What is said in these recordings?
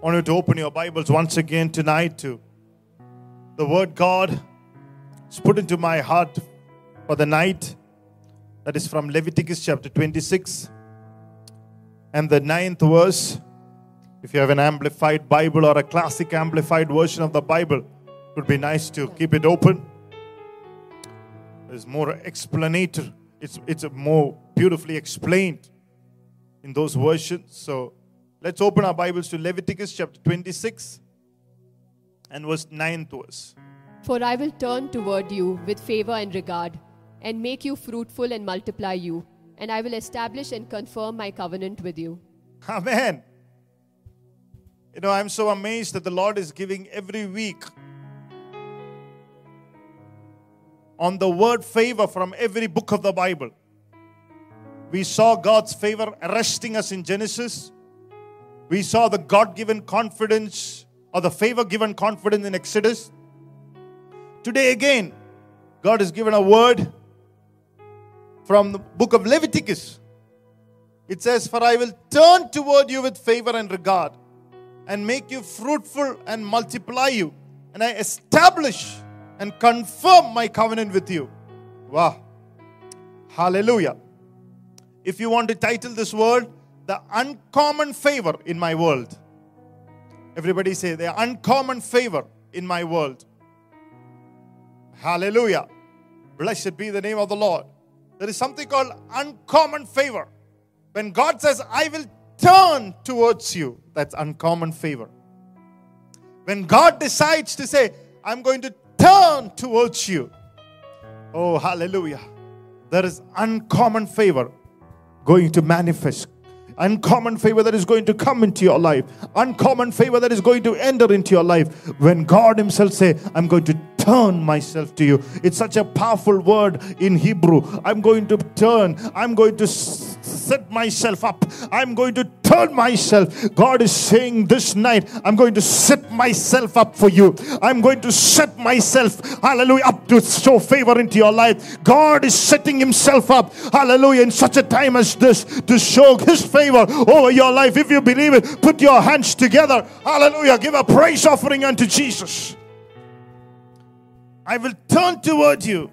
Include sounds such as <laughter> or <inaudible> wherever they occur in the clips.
I want you to open your Bibles once again tonight to the word God is put into my heart for the night. That is from Leviticus chapter 26 and the ninth verse. If you have an amplified Bible or a classic amplified version of the Bible, it would be nice to keep it open. There's more explanatory, it's, it's more beautifully explained in those versions. So let's open our Bibles to Leviticus chapter 26 and verse 9 to us. For I will turn toward you with favor and regard, and make you fruitful and multiply you, and I will establish and confirm my covenant with you. Amen. You know, I'm so amazed that the Lord is giving every week on the word favor from every book of the Bible. We saw God's favor arresting us in Genesis. We saw the God given confidence or the favor given confidence in Exodus. Today, again, God has given a word from the book of Leviticus. It says, For I will turn toward you with favor and regard, and make you fruitful and multiply you, and I establish and confirm my covenant with you. Wow. Hallelujah. If you want to title this word, The Uncommon Favor in My World. Everybody say, The Uncommon Favor in My World. Hallelujah. Blessed be the name of the Lord. There is something called uncommon favor. When God says, I will turn towards you, that's uncommon favor. When God decides to say, I'm going to turn towards you, oh, hallelujah, there is uncommon favor going to manifest. Uncommon favor that is going to come into your life. Uncommon favor that is going to enter into your life. When God Himself say, I'm going to turn myself to you. It's such a powerful word in Hebrew. I'm going to turn. I'm going to set myself up. I'm going to turn myself. God is saying this night, I'm going to set myself up for you. I'm going to set myself, hallelujah, up to show favor into your life. God is setting Himself up, hallelujah, in such a time as this to show His favor over your life. If you believe it, put your hands together, hallelujah, give a praise offering unto Jesus. I will turn toward you.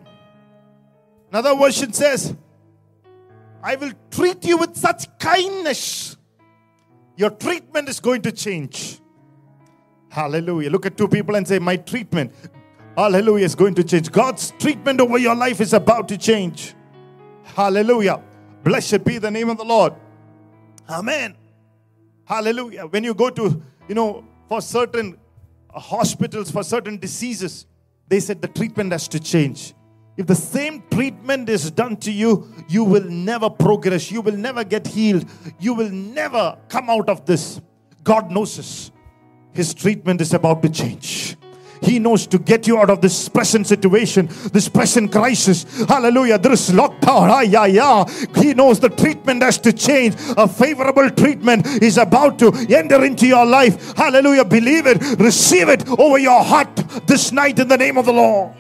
Another version says, I will treat you with such kindness. Your treatment is going to change. Hallelujah. Look at two people and say, My treatment, hallelujah, is going to change. God's treatment over your life is about to change. Hallelujah. Blessed be the name of the Lord. Amen. Hallelujah. When you go to, you know, for certain hospitals, for certain diseases, they said the treatment has to change. If the same treatment is done to you, you will never progress. You will never get healed. You will never come out of this. God knows this. His treatment is about to change. He knows to get you out of this present situation, this present crisis. Hallelujah. There is lockdown. Ah, yeah, yeah. He knows the treatment has to change. A favorable treatment is about to enter into your life. Hallelujah. Believe it, receive it over your heart this night in the name of the Lord.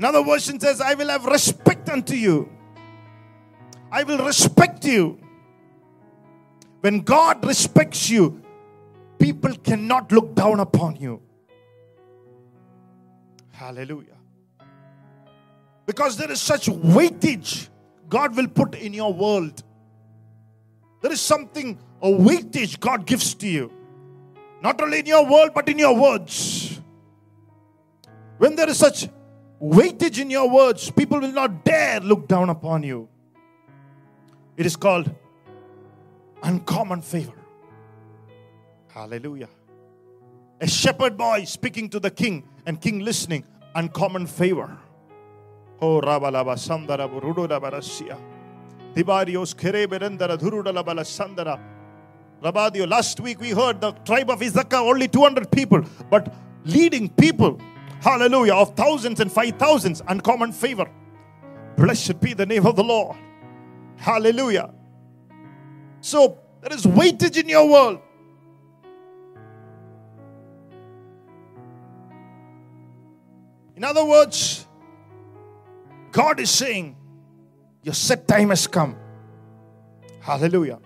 Another version says, I will have respect unto you. I will respect you. When God respects you, people cannot look down upon you. Hallelujah. Because there is such weightage God will put in your world. There is something, a weightage God gives to you. Not only in your world, but in your words. When there is such weightage in your words, people will not dare look down upon you. It is called uncommon favor. Hallelujah. A shepherd boy speaking to the king and king listening, uncommon favor. Oh, Rabalaba Sandara Buruda Barasia. Tibarios Kereberendara Dhurudala Balasandara. Rabadio, last week we heard the tribe of Issachar, only 200 people, but leading people, hallelujah, of thousands and five thousands, uncommon favor. Blessed be the name of the Lord. Hallelujah. So there is weightage in your world. In other words, God is saying, Your set time has come. Hallelujah.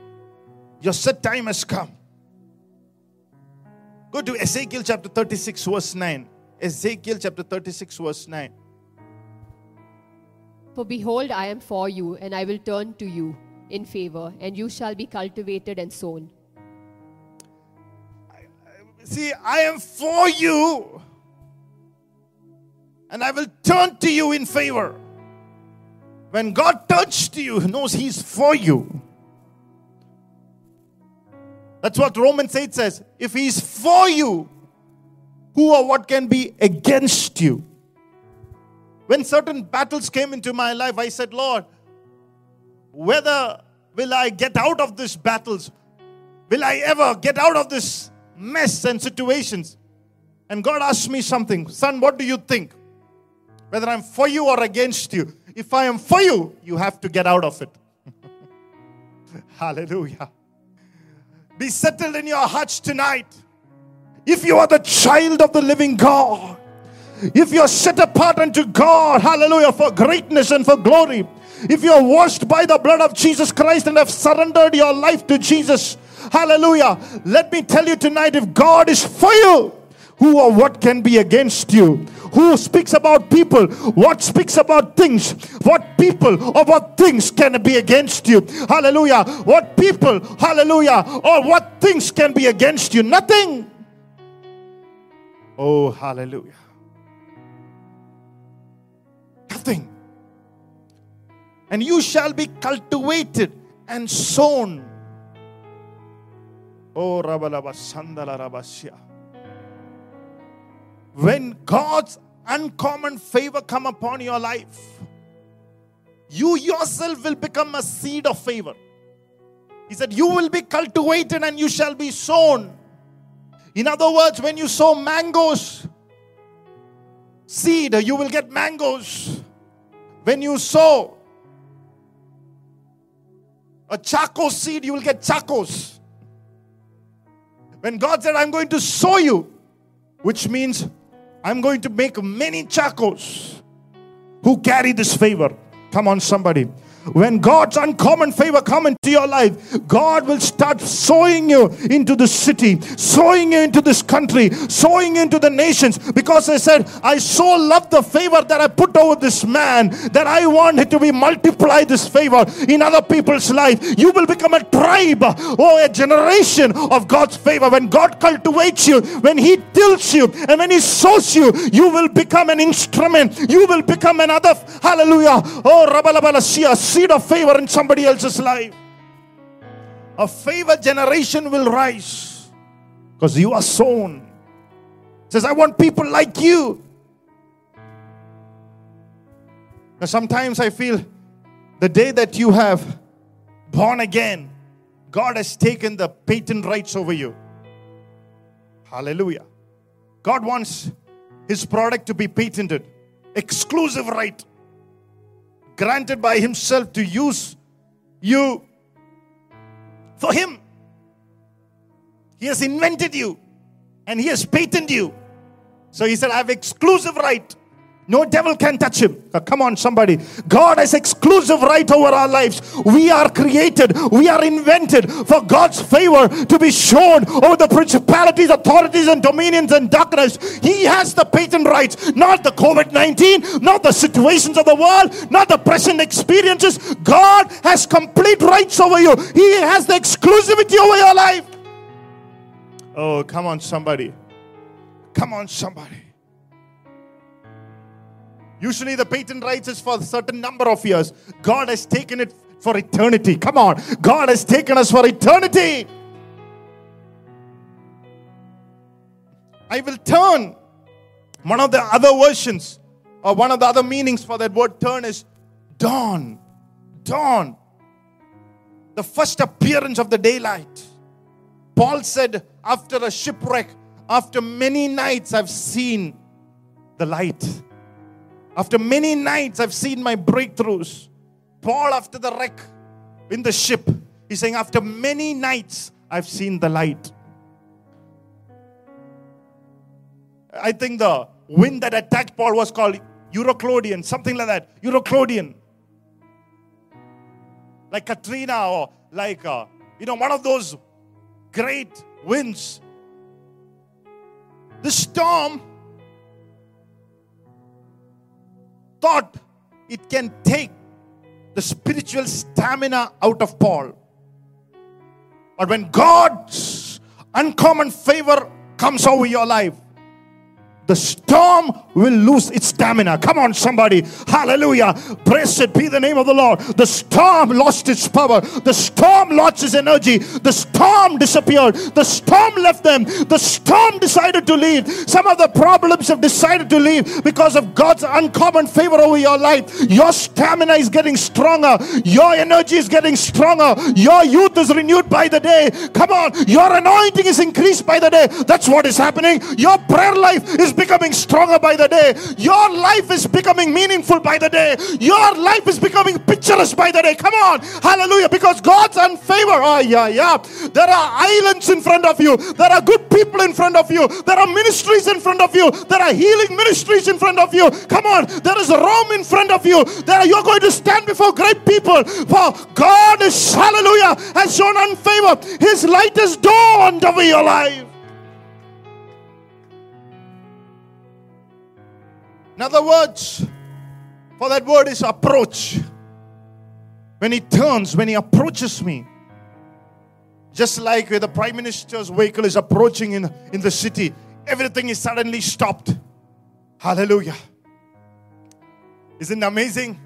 Your set time has come. Go to Ezekiel chapter 36, verse 9. Ezekiel chapter 36, verse 9. For behold, I am for you, and I will turn to you in favor, and you shall be cultivated and sown. See, I am for you, and I will turn to you in favor. When God turns to you, He knows He's for you. That's what Romans 8 says. If He's for you, who or what can be against you? When certain battles came into my life, I said, Lord, whether will I get out of these battles? Will I ever get out of this mess and situations? And God asked me something, son, what do you think? Whether I'm for you or against you. If I am for you, you have to get out of it. <laughs> Hallelujah. Be settled in your hearts tonight. If you are the child of the living God, if you are set apart unto God, hallelujah, for greatness and for glory, if you are washed by the blood of Jesus Christ and have surrendered your life to Jesus, hallelujah, let me tell you tonight if God is for you, who or what can be against you? Who speaks about people? What speaks about things? What people or what things can be against you? Hallelujah. What people, hallelujah, or what things can be against you? Nothing. Oh, hallelujah. Nothing. And you shall be cultivated and sown. Oh, Rabalaba Sandala Rabasya. When God's uncommon favor come upon your life, you yourself will become a seed of favor. He said, You will be cultivated and you shall be sown. In other words, when you sow mangoes, seed, you will get mangoes. When you sow a charcoal seed, you will get charcoals. When God said, I'm going to sow you, which means I'm going to make many charcoals who carry this favor. Come on, somebody. When God's uncommon favor come into your life, God will start sowing you into the city, sowing you into this country, sowing into the nations. Because I said, I so love the favor that I put over this man that I want it to be multiply this favor in other people's life. You will become a tribe or a generation of God's favor. When God cultivates you, when He tills you, and when He sows you, you will become an instrument. You will become another hallelujah. Oh, Rabalabalasia seed of favor in somebody else's life. A favor generation will rise because you are sown. says, I want people like you. Now, sometimes I feel the day that you have born again, God has taken the patent rights over you. Hallelujah. God wants his product to be patented, exclusive right granted by Himself to use you for Him. He has invented you and He has patented you. So He said, I have exclusive right no devil can touch him. Come on, somebody. God has exclusive right over our lives. We are created, we are invented for God's favor to be shown over the principalities, authorities, and dominions and darkness. He has the patent rights, not the COVID 19, not the situations of the world, not the present experiences. God has complete rights over you, He has the exclusivity over your life. Oh, come on, somebody. Come on, somebody. Usually the patent rights is for a certain number of years. God has taken it for eternity. Come on. God has taken us for eternity. I will turn. One of the other versions or one of the other meanings for that word turn is dawn. Dawn. The first appearance of the daylight. Paul said, after a shipwreck, after many nights, I've seen the light. After many nights, I've seen my breakthroughs. Paul, after the wreck in the ship, he's saying, After many nights, I've seen the light. I think the wind that attacked Paul was called Euroclydon, something like that. Euroclydon. Like Katrina or like uh, you know, one of those great winds. The storm thought it can take the spiritual stamina out of Paul. But when God's uncommon favor comes over your life, the storm will lose its stamina. Come on, somebody. Hallelujah. Blessed be the name of the Lord. The storm lost its power. The storm lost its energy. The storm disappeared. The storm left them. The storm decided to leave. Some of the problems have decided to leave because of God's uncommon favor over your life. Your stamina is getting stronger. Your energy is getting stronger. Your youth is renewed by the day. Come on. Your anointing is increased by the day. That's what is happening. Your prayer life is becoming stronger by the day. Your life is becoming meaningful by the day. Your life is becoming picturesque by the day. Come on. Hallelujah. Because God's on favor. Oh, yeah, yeah. There are islands in front of you. There are good people in front of you. There are ministries in front of you. There are healing ministries in front of you. Come on. There is Rome in front of you. There you're going to stand before great people. For God is, hallelujah, has shown on favor. His light has dawned over your life. In other words, for that word is approach. When he turns, when he approaches me, just like where the prime minister's vehicle is approaching in, in the city, everything is suddenly stopped. Hallelujah. Isn't it amazing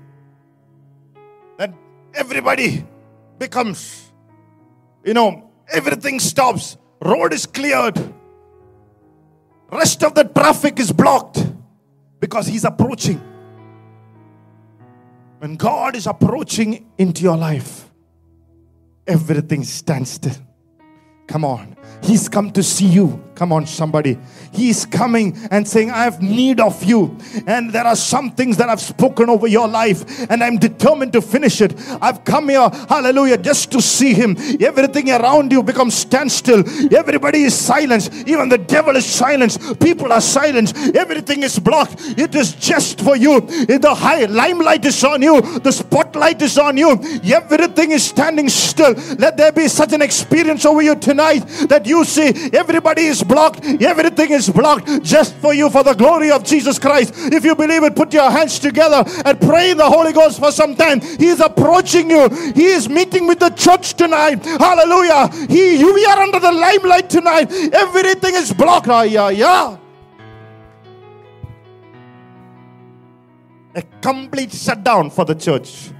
that everybody becomes, you know, everything stops, road is cleared, rest of the traffic is blocked because He's approaching. When God is approaching into your life, everything stands still. Come on. He's come to see you. Come on, somebody. He's coming and saying, I have need of you. And there are some things that I've spoken over your life, and I'm determined to finish it. I've come here, hallelujah, just to see him. Everything around you becomes standstill. Everybody is silenced. Even the devil is silenced. People are silenced. Everything is blocked. It is just for you. The high limelight is on you, the spotlight is on you. Everything is standing still. Let there be such an experience over you tonight that you see everybody is blocked, everything is blocked just for you for the glory of Jesus Christ. If you believe it, put your hands together and pray in the Holy Ghost for some time. He is approaching you, He is meeting with the church tonight. Hallelujah. He, you, we are under the limelight tonight. Everything is blocked. Ah, yeah, yeah. A complete shutdown for the church.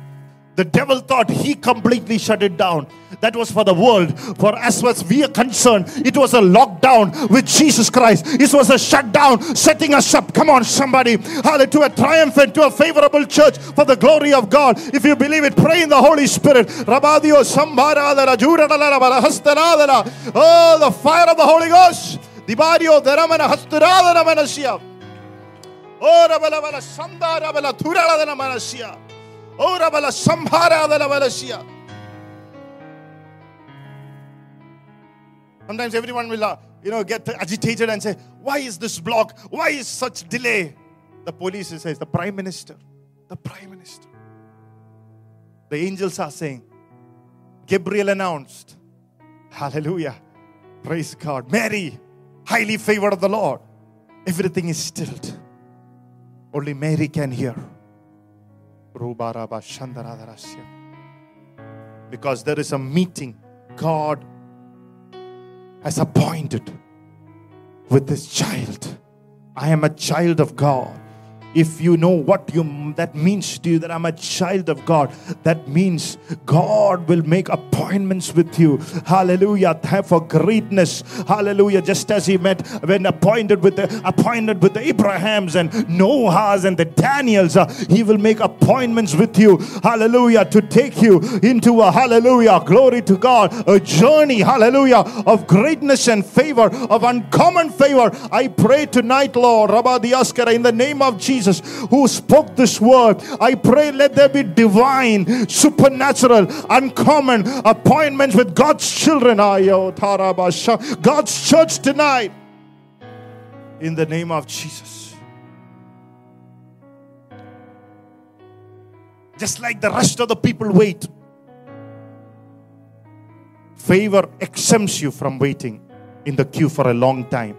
The devil thought he completely shut it down. That was for the world. For as far as we are concerned, it was a lockdown with Jesus Christ. It was a shutdown, setting us up. Come on, somebody. Hallelujah. To a triumphant, to a favorable church for the glory of God. If you believe it, pray in the Holy Spirit. Oh, the fire of the Holy Ghost. Dibadio Dharamana Hasturada Manasya. Oh, Rabala Sanda Rabala Turala. Ora bala sambhara della valasia. Sometimes everyone will, uh, you know, get agitated and say, "Why is this block? Why is such delay?" The police says, "The prime minister, the prime minister." The angels are saying, Gabriel announced, Hallelujah, praise God. Mary, highly favored of the Lord. Everything is stilled. Only Mary can hear. Because there is a meeting God has appointed with this child. I am a child of God if you know what you that means to you that I'm a child of God, that means God will make appointments with you. Hallelujah. For greatness. Hallelujah. Just as he met when appointed with the appointed with the Abrahams and Noahs and the Daniels, uh, he will make appointments with you. Hallelujah. To take you into a hallelujah. Glory to God. A journey, hallelujah, of greatness and favor, of uncommon favor. I pray tonight, Lord, Rabba in the name of Jesus. Jesus who spoke this word. I pray let there be divine, supernatural, uncommon appointments with God's children. God's church tonight. In the name of Jesus. Just like the rest of the people wait Favor exempts you from waiting in the queue for a long time.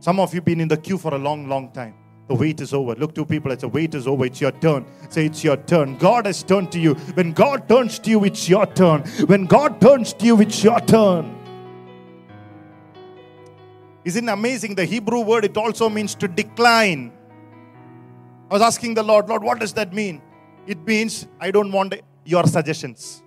Some of you been in the queue for a long, long time. The wait is over. Look to people and say, wait is over. It's your turn. Say, it's your turn. God has turned to you. When God turns to you, it's your turn. When God turns to you, it's your turn. Isn't amazing? The Hebrew word, it also means to decline. I was asking the Lord, Lord, what does that mean? It means I don't want your suggestions.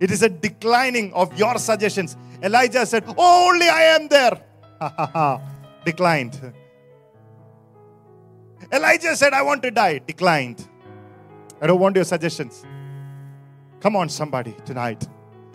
It is a declining of your suggestions. Elijah said, Only I am there. <laughs> Declined. Elijah said, I want to die. Declined. I don't want your suggestions. Come on, somebody, tonight.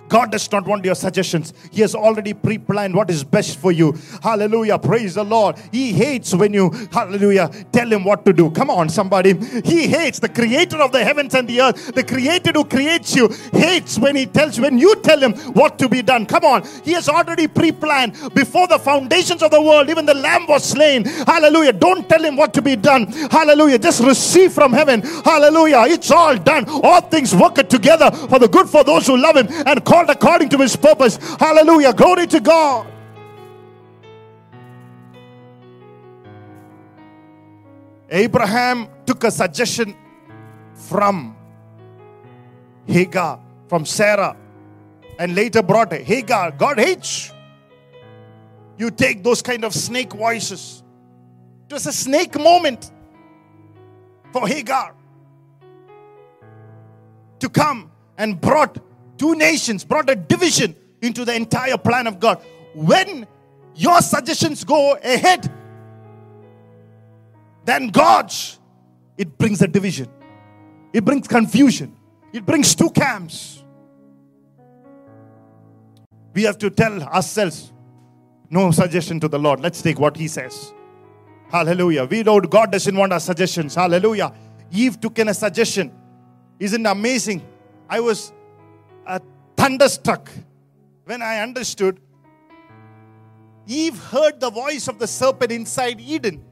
God does not want your suggestions. He has already pre planned what is best for you. Hallelujah. Praise the Lord. He hates when you, hallelujah, tell him what to do. Come on, somebody. He hates the creator of the heavens and the earth, the creator who creates you, hates when he tells, when you tell him what to be done. Come on. He has already pre planned before the foundations of the world. Even the lamb was slain. Hallelujah. Don't tell him what to be done. Hallelujah. Just receive from heaven. Hallelujah. It's all done. All things work together for the good for those who love him and call called according to his purpose. Hallelujah. Glory to God. Abraham took a suggestion from Hagar, from Sarah, and later brought Hagar. God hates you take those kind of snake voices. It was a snake moment for Hagar to come and brought two nations, brought a division into the entire plan of God. When your suggestions go ahead then God's, it brings a division, it brings confusion, it brings two camps. We have to tell ourselves, no suggestion to the Lord. Let's take what He says. Hallelujah. We know God doesn't want our suggestions. Hallelujah. Eve took in a suggestion. Isn't amazing? I was uh, thunderstruck when I understood Eve heard the voice of the serpent inside Eden.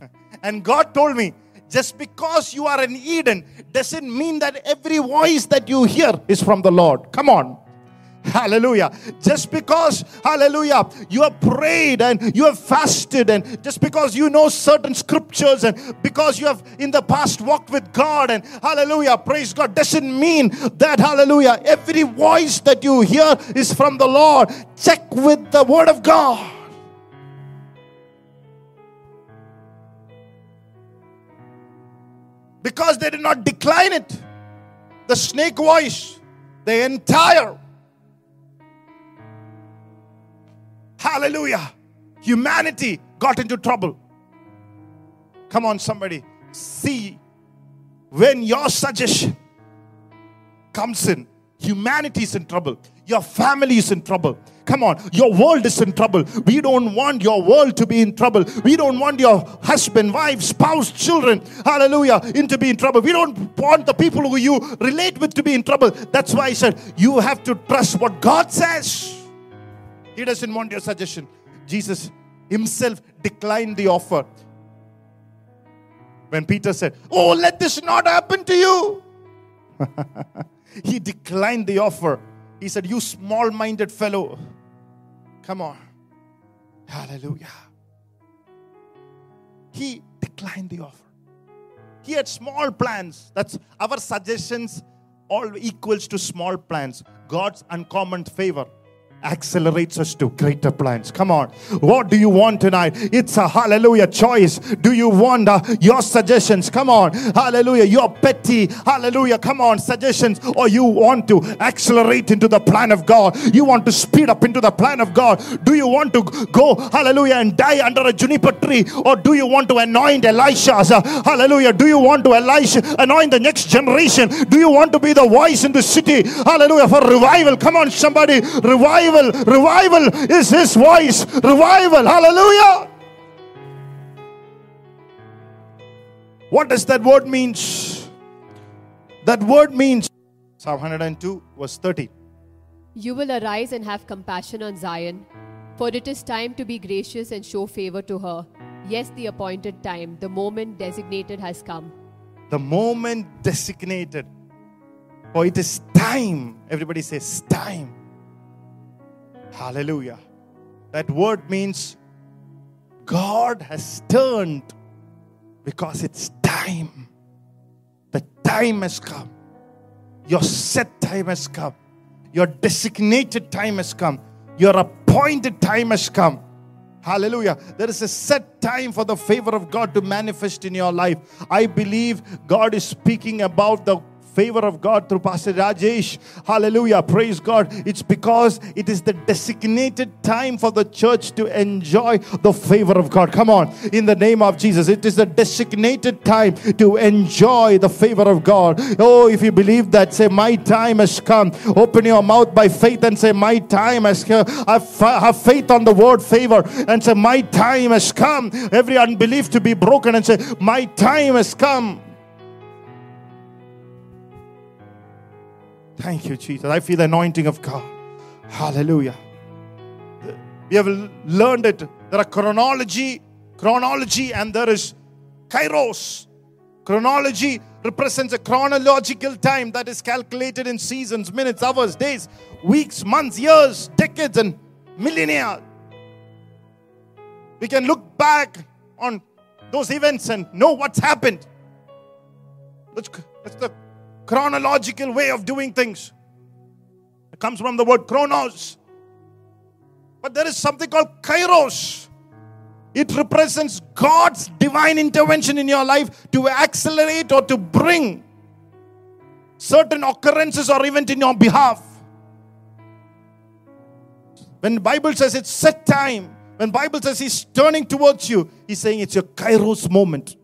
<laughs> And God told me, just because you are in Eden doesn't mean that every voice that you hear is from the Lord. Come on. Hallelujah. Just because, hallelujah, you have prayed and you have fasted, and just because you know certain scriptures and because you have in the past walked with God, and hallelujah, praise God, doesn't mean that, hallelujah, every voice that you hear is from the Lord. Check with the Word of God. Because they did not decline it, the snake voice, the entire Hallelujah. Humanity got into trouble. Come on, somebody. See, when your suggestion comes in, humanity is in trouble. Your family is in trouble. Come on, your world is in trouble. We don't want your world to be in trouble. We don't want your husband, wife, spouse, children, hallelujah, in to be in trouble. We don't want the people who you relate with to be in trouble. That's why I said you have to trust what God says. He doesn't want your suggestion. Jesus himself declined the offer. When Peter said, Oh, let this not happen to you. <laughs> he declined the offer. He said, You small minded fellow. Come on. Hallelujah. He declined the offer. He had small plans. That's our suggestions, all equals to small plans. God's uncommon favor accelerates us to greater plans. Come on. What do you want tonight? It's a hallelujah choice. Do you want uh, your suggestions? Come on. Hallelujah. Your petty, hallelujah. Come on, suggestions. Or you want to accelerate into the plan of God. You want to speed up into the plan of God. Do you want to go, hallelujah, and die under a juniper tree? Or do you want to anoint Elisha? Uh, hallelujah. Do you want to Elisha anoint the next generation? Do you want to be the voice in the city? Hallelujah. For revival. Come on, somebody. Revival revival. Revival is His voice. Revival. Hallelujah. What does that word mean? That word means Psalm 102, verse 30. You will arise and have compassion on Zion, for it is time to be gracious and show favor to her. Yes, the appointed time, the moment designated has come. The moment designated For it is time. Everybody says time. Hallelujah. That word means God has turned because it's time. The time has come. Your set time has come. Your designated time has come. Your appointed time has come. Hallelujah. There is a set time for the favor of God to manifest in your life. I believe God is speaking about the favor of God through Pastor Rajesh. Hallelujah. Praise God. It's because it is the designated time for the church to enjoy the favor of God. Come on. In the name of Jesus. It is the designated time to enjoy the favor of God. Oh, if you believe that, say, My time has come. Open your mouth by faith and say, My time has come. Have faith on the word favor and say, My time has come. Every unbelief to be broken and say, My time has come. Thank you, Jesus. I feel the anointing of God. Hallelujah. We have learned it. There are chronology, chronology, and there is kairos. Chronology represents a chronological time that is calculated in seasons, minutes, hours, days, weeks, months, years, decades, and millennia. We can look back on those events and know what's happened. That's, the chronological way of doing things. It comes from the word chronos. But there is something called kairos. It represents God's divine intervention in your life to accelerate or to bring certain occurrences or event in your behalf. When the Bible says it's set time, when Bible says he's turning towards you, he's saying it's your kairos moment.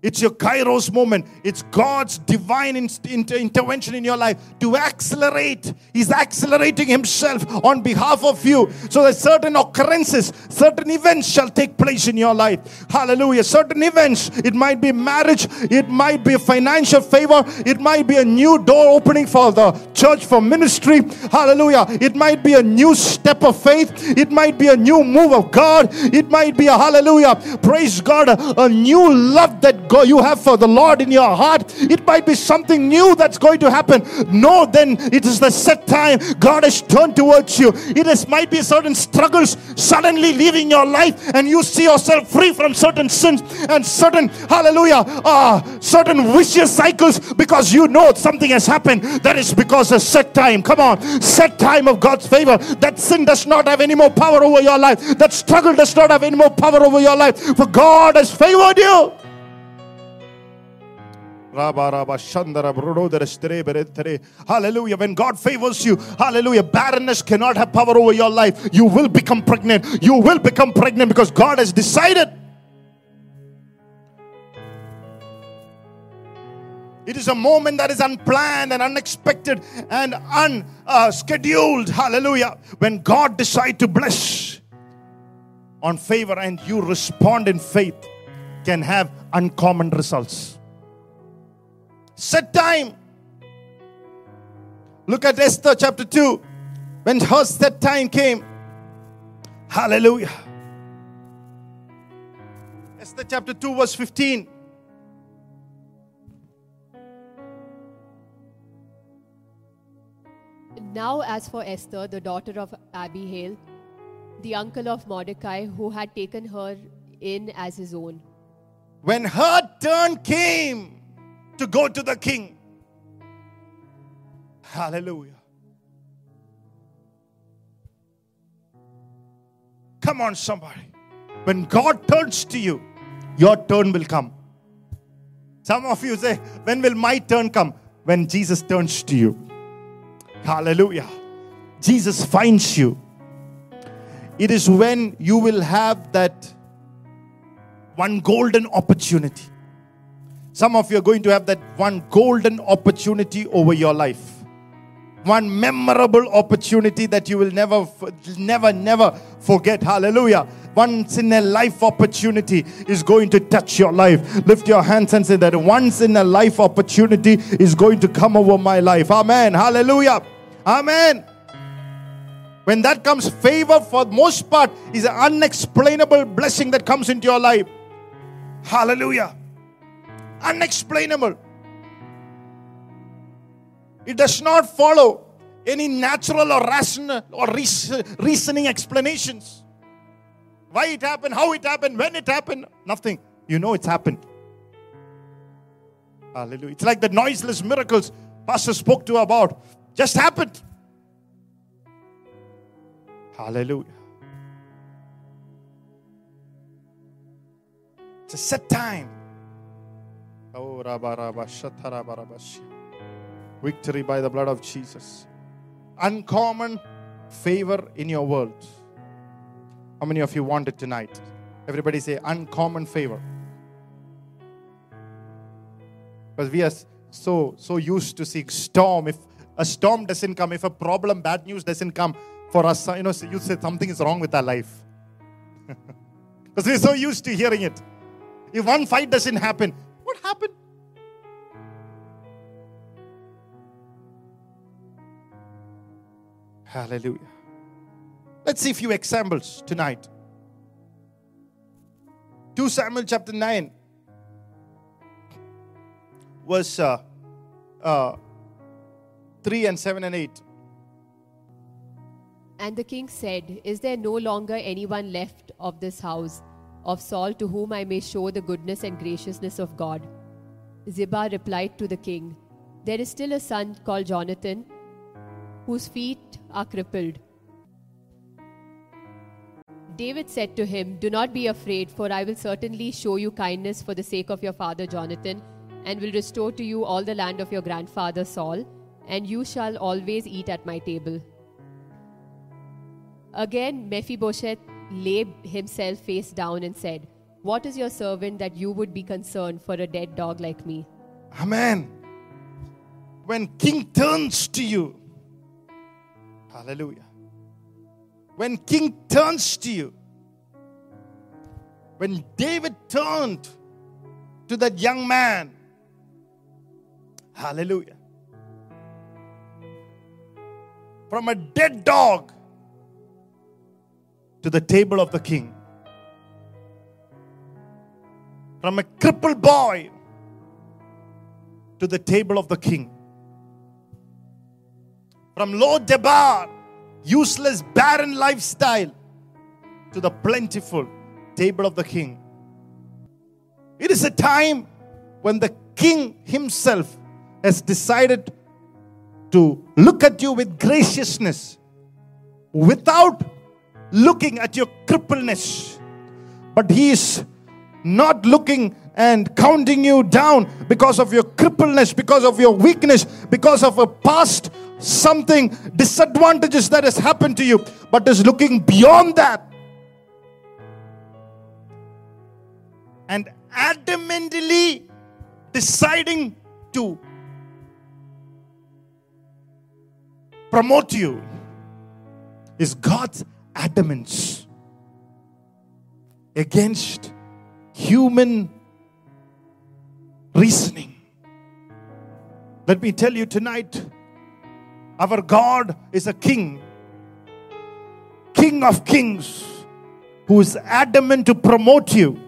It's your kairos moment. It's God's divine inter- intervention in your life to accelerate. He's accelerating Himself on behalf of you so that certain occurrences, certain events shall take place in your life. Hallelujah. Certain events. It might be marriage, it might be financial favor, it might be a new door opening for the church for ministry. Hallelujah. It might be a new step of faith, it might be a new move of God, it might be a hallelujah. Praise God, a new love that go, you have for the Lord in your heart, it might be something new that's going to happen. No, then it is the set time. God has turned towards you. It is might be certain struggles suddenly leaving your life, and you see yourself free from certain sins and certain hallelujah, uh, certain vicious cycles because you know something has happened. That is because a set time. Come on, set time of God's favor. That sin does not have any more power over your life. That struggle does not have any more power over your life. For God has favored you. Hallelujah. When God favors you, hallelujah, barrenness cannot have power over your life. You will become pregnant. You will become pregnant because God has decided. It is a moment that is unplanned and unexpected and unscheduled. Hallelujah. When God decides to bless on favor and you respond in faith, can have uncommon results set time. Look at Esther chapter 2. When her set time came, hallelujah. Esther chapter 2, verse 15. Now, as for Esther, the daughter of Abihail, the uncle of Mordecai, who had taken her in as his own. When her turn came, to go to the king. Hallelujah. Come on, somebody. When God turns to you, your turn will come. Some of you say, When will my turn come? When Jesus turns to you. Hallelujah. Jesus finds you. It is when you will have that one golden opportunity some of you are going to have that one golden opportunity over your life. One memorable opportunity that you will never, never, never forget. Hallelujah. Once in a life opportunity is going to touch your life. Lift your hands and say that once in a life opportunity is going to come over my life. Amen. Hallelujah. Amen. When that comes, favor for most part is an unexplainable blessing that comes into your life. Hallelujah unexplainable. It does not follow any natural or rational or reasoning explanations. Why it happened, how it happened, when it happened, nothing. You know it's happened. Hallelujah. It's like the noiseless miracles Pastor spoke to about. Just happened. Hallelujah. It's a set time. Oh. Victory by the blood of Jesus. Uncommon favor in your world. How many of you want it tonight? Everybody say uncommon favor. Because we are so so used to seeing storm. If a storm doesn't come, if a problem, bad news doesn't come for us, you know, you say something is wrong with our life. <laughs> Because we're so used to hearing it. If one fight doesn't happen, Hallelujah. Let's see a few examples tonight. 2 Samuel chapter 9, verse uh, uh, 3 and 7 and 8. And the king said, Is there no longer anyone left of this house of Saul to whom I may show the goodness and graciousness of God? Ziba replied to the king, There is still a son called Jonathan, whose feet are crippled. David said to him, Do not be afraid, for I will certainly show you kindness for the sake of your father Jonathan, and will restore to you all the land of your grandfather Saul, and you shall always eat at my table. Again, Mephibosheth laid himself face down and said, What is your servant that you would be concerned for a dead dog like me? Amen. When king turns to you, hallelujah. When king turns to you, when David turned to that young man, hallelujah. From a dead dog to the table of the king. From a crippled boy to the table of the king. From Lo Debar, useless, barren lifestyle, to the plentiful table of the king. It is a time when the king himself has decided to look at you with graciousness without looking at your crippleness. But he is not looking and counting you down because of your crippleness, because of your weakness, because of a past something disadvantages that has happened to you, but is looking beyond that and adamantly deciding to promote you is God's adamance against human reasoning. Let me tell you tonight our God is a king, king of kings, who is adamant to promote you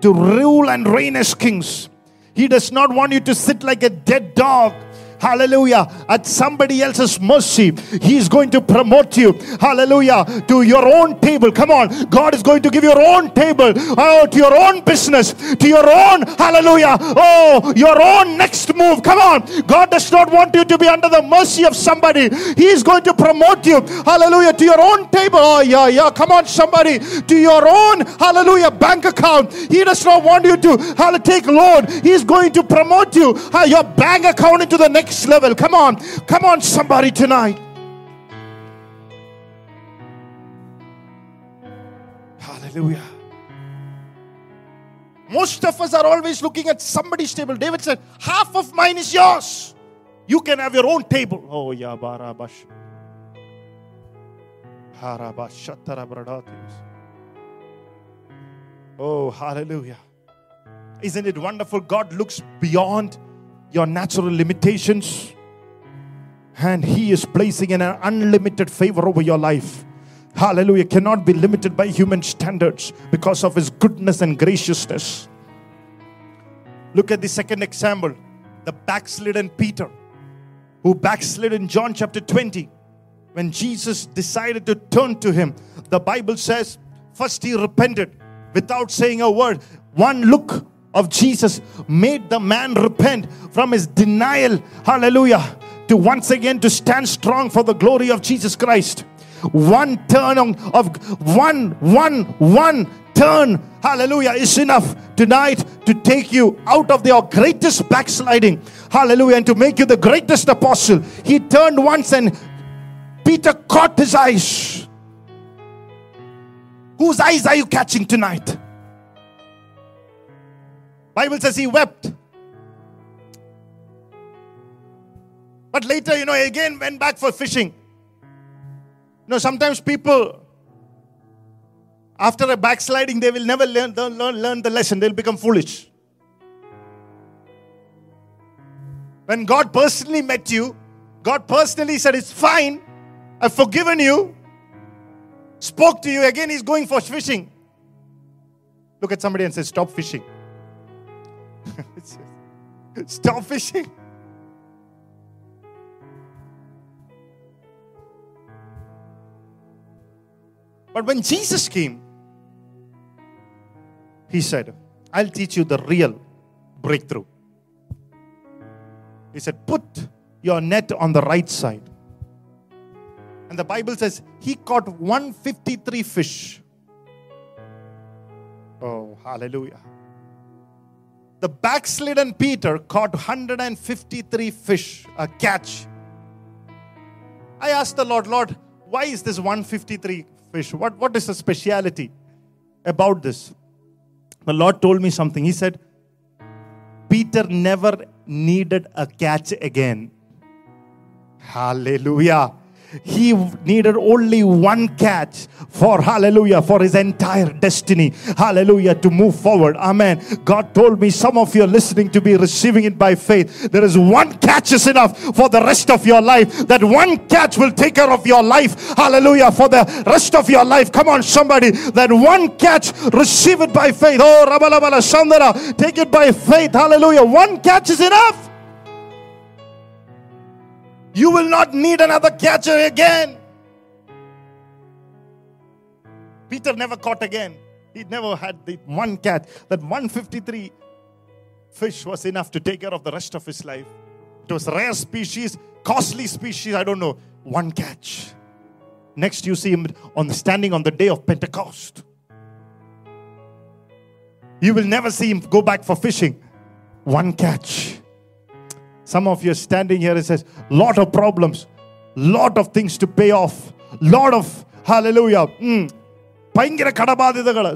to rule and reign as kings. He does not want you to sit like a dead dog hallelujah, at somebody else's mercy. He's going to promote you, hallelujah, to your own table. Come on, God is going to give your own table, oh, to your own business, to your own, hallelujah, oh, your own next move. Come on, God does not want you to be under the mercy of somebody. He is going to promote you, hallelujah, to your own table. Oh, yeah, yeah, come on, somebody, to your own, hallelujah, bank account. He does not want you to, take loan. He is going to promote you, uh, your bank account into the next level. Come on, come on, somebody tonight. Hallelujah. Most of us are always looking at somebody's table. David said, Half of mine is yours. You can have your own table. Oh, yeah, barabash. Oh, hallelujah. Isn't it wonderful? God looks beyond your natural limitations and He is placing an unlimited favor over your life. Hallelujah. Cannot be limited by human standards because of His goodness and graciousness. Look at the second example the backslidden Peter, who backslid in John chapter 20. When Jesus decided to turn to him, the Bible says, first he repented without saying a word. One look of Jesus made the man repent from his denial, hallelujah, to once again to stand strong for the glory of Jesus Christ. One turn of one, one, one turn, hallelujah, is enough tonight to take you out of your greatest backsliding, hallelujah, and to make you the greatest apostle. He turned once and Peter caught his eyes. Whose eyes are you catching tonight? Bible says he wept. But later, you know, again went back for fishing. You know, sometimes people, after a backsliding, they will never learn, learn, learn the lesson. They'll become foolish. When God personally met you, God personally said, It's fine. I've forgiven you. Spoke to you. Again, he's going for fishing. Look at somebody and say, Stop fishing. <laughs> Stop fishing. But when Jesus came, he said, I'll teach you the real breakthrough. He said, Put your net on the right side. And the Bible says he caught 153 fish. Oh, hallelujah. The backslidden Peter caught 153 fish, a catch. I asked the Lord, Lord, why is this 153 fish? What, what is the speciality about this? The Lord told me something. He said, Peter never needed a catch again. Hallelujah he needed only one catch for hallelujah for his entire destiny. Hallelujah to move forward. Amen. God told me some of you are listening to be receiving it by faith. There is one catch is enough for the rest of your life. That one catch will take care of your life. Hallelujah for the rest of your life. Come on somebody. That one catch receive it by faith. Oh rabalabala sandara take it by faith. Hallelujah. One catch is enough you will not need another catcher again. Peter never caught again. He never had the one catch. That 153 fish was enough to take care of the rest of his life. It was a rare species, costly species, I don't know. One catch. Next, you see him on standing on the day of Pentecost. You will never see him go back for fishing. One catch. Some of you are standing here and says, lot of problems, lot of things to pay off, lot of hallelujah. Mm,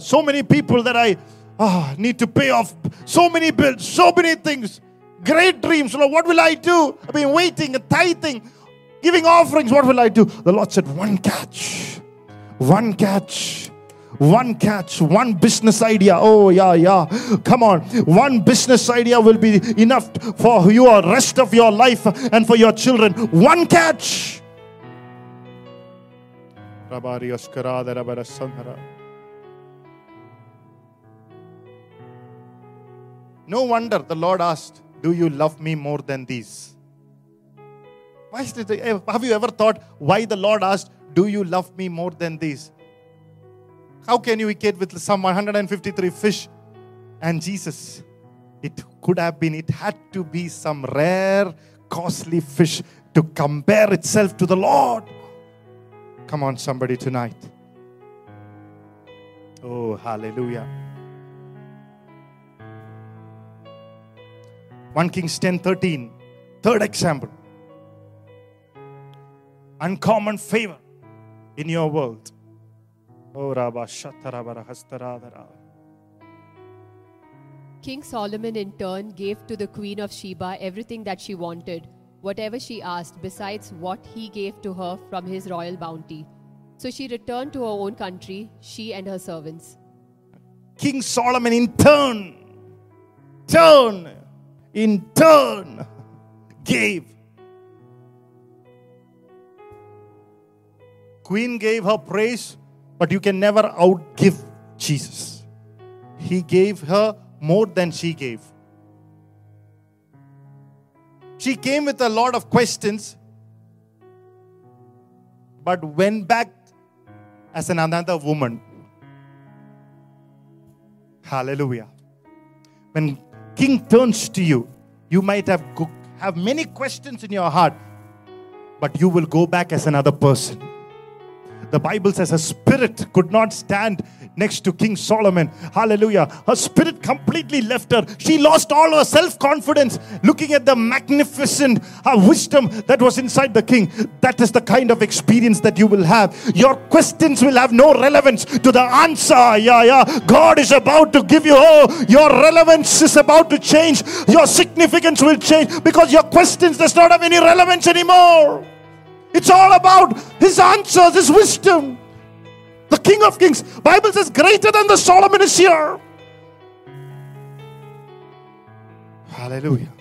so many people that I oh, need to pay off, so many bills, so many things, great dreams. Lord, what will I do? I've been waiting, tithing, giving offerings. What will I do? The Lord said, one catch, one catch one catch, one business idea. Oh, yeah, yeah. Come on. One business idea will be enough for your rest of your life and for your children. One catch. No wonder the Lord asked, Do you love me more than these? Why is it, eh, have you ever thought why the Lord asked, Do you love me more than these? How can you equate with some 153 fish and Jesus? It could have been, it had to be some rare, costly fish to compare itself to the Lord. Come on, somebody tonight. Oh, hallelujah. 1 Kings 10 13. Third example. Uncommon favor in your world. Oh, King Solomon in turn gave to the queen of Sheba everything that she wanted, whatever she asked, besides what he gave to her from his royal bounty. So she returned to her own country, she and her servants. King Solomon in turn, turn, in turn, gave. Queen gave her praise but you can never outgive Jesus. He gave her more than she gave. She came with a lot of questions, but went back as an another woman. Hallelujah. When king turns to you, you might have have many questions in your heart, but you will go back as another person. The Bible says her spirit could not stand next to King Solomon. Hallelujah. Her spirit completely left her. She lost all her self confidence looking at the magnificent wisdom that was inside the king. That is the kind of experience that you will have. Your questions will have no relevance to the answer. Yeah, yeah. God is about to give you, oh, your relevance is about to change. Your significance will change because your questions does not have any relevance anymore. It's all about his answers, his wisdom. The King of Kings. Bible says greater than the Solomon is here. Hallelujah.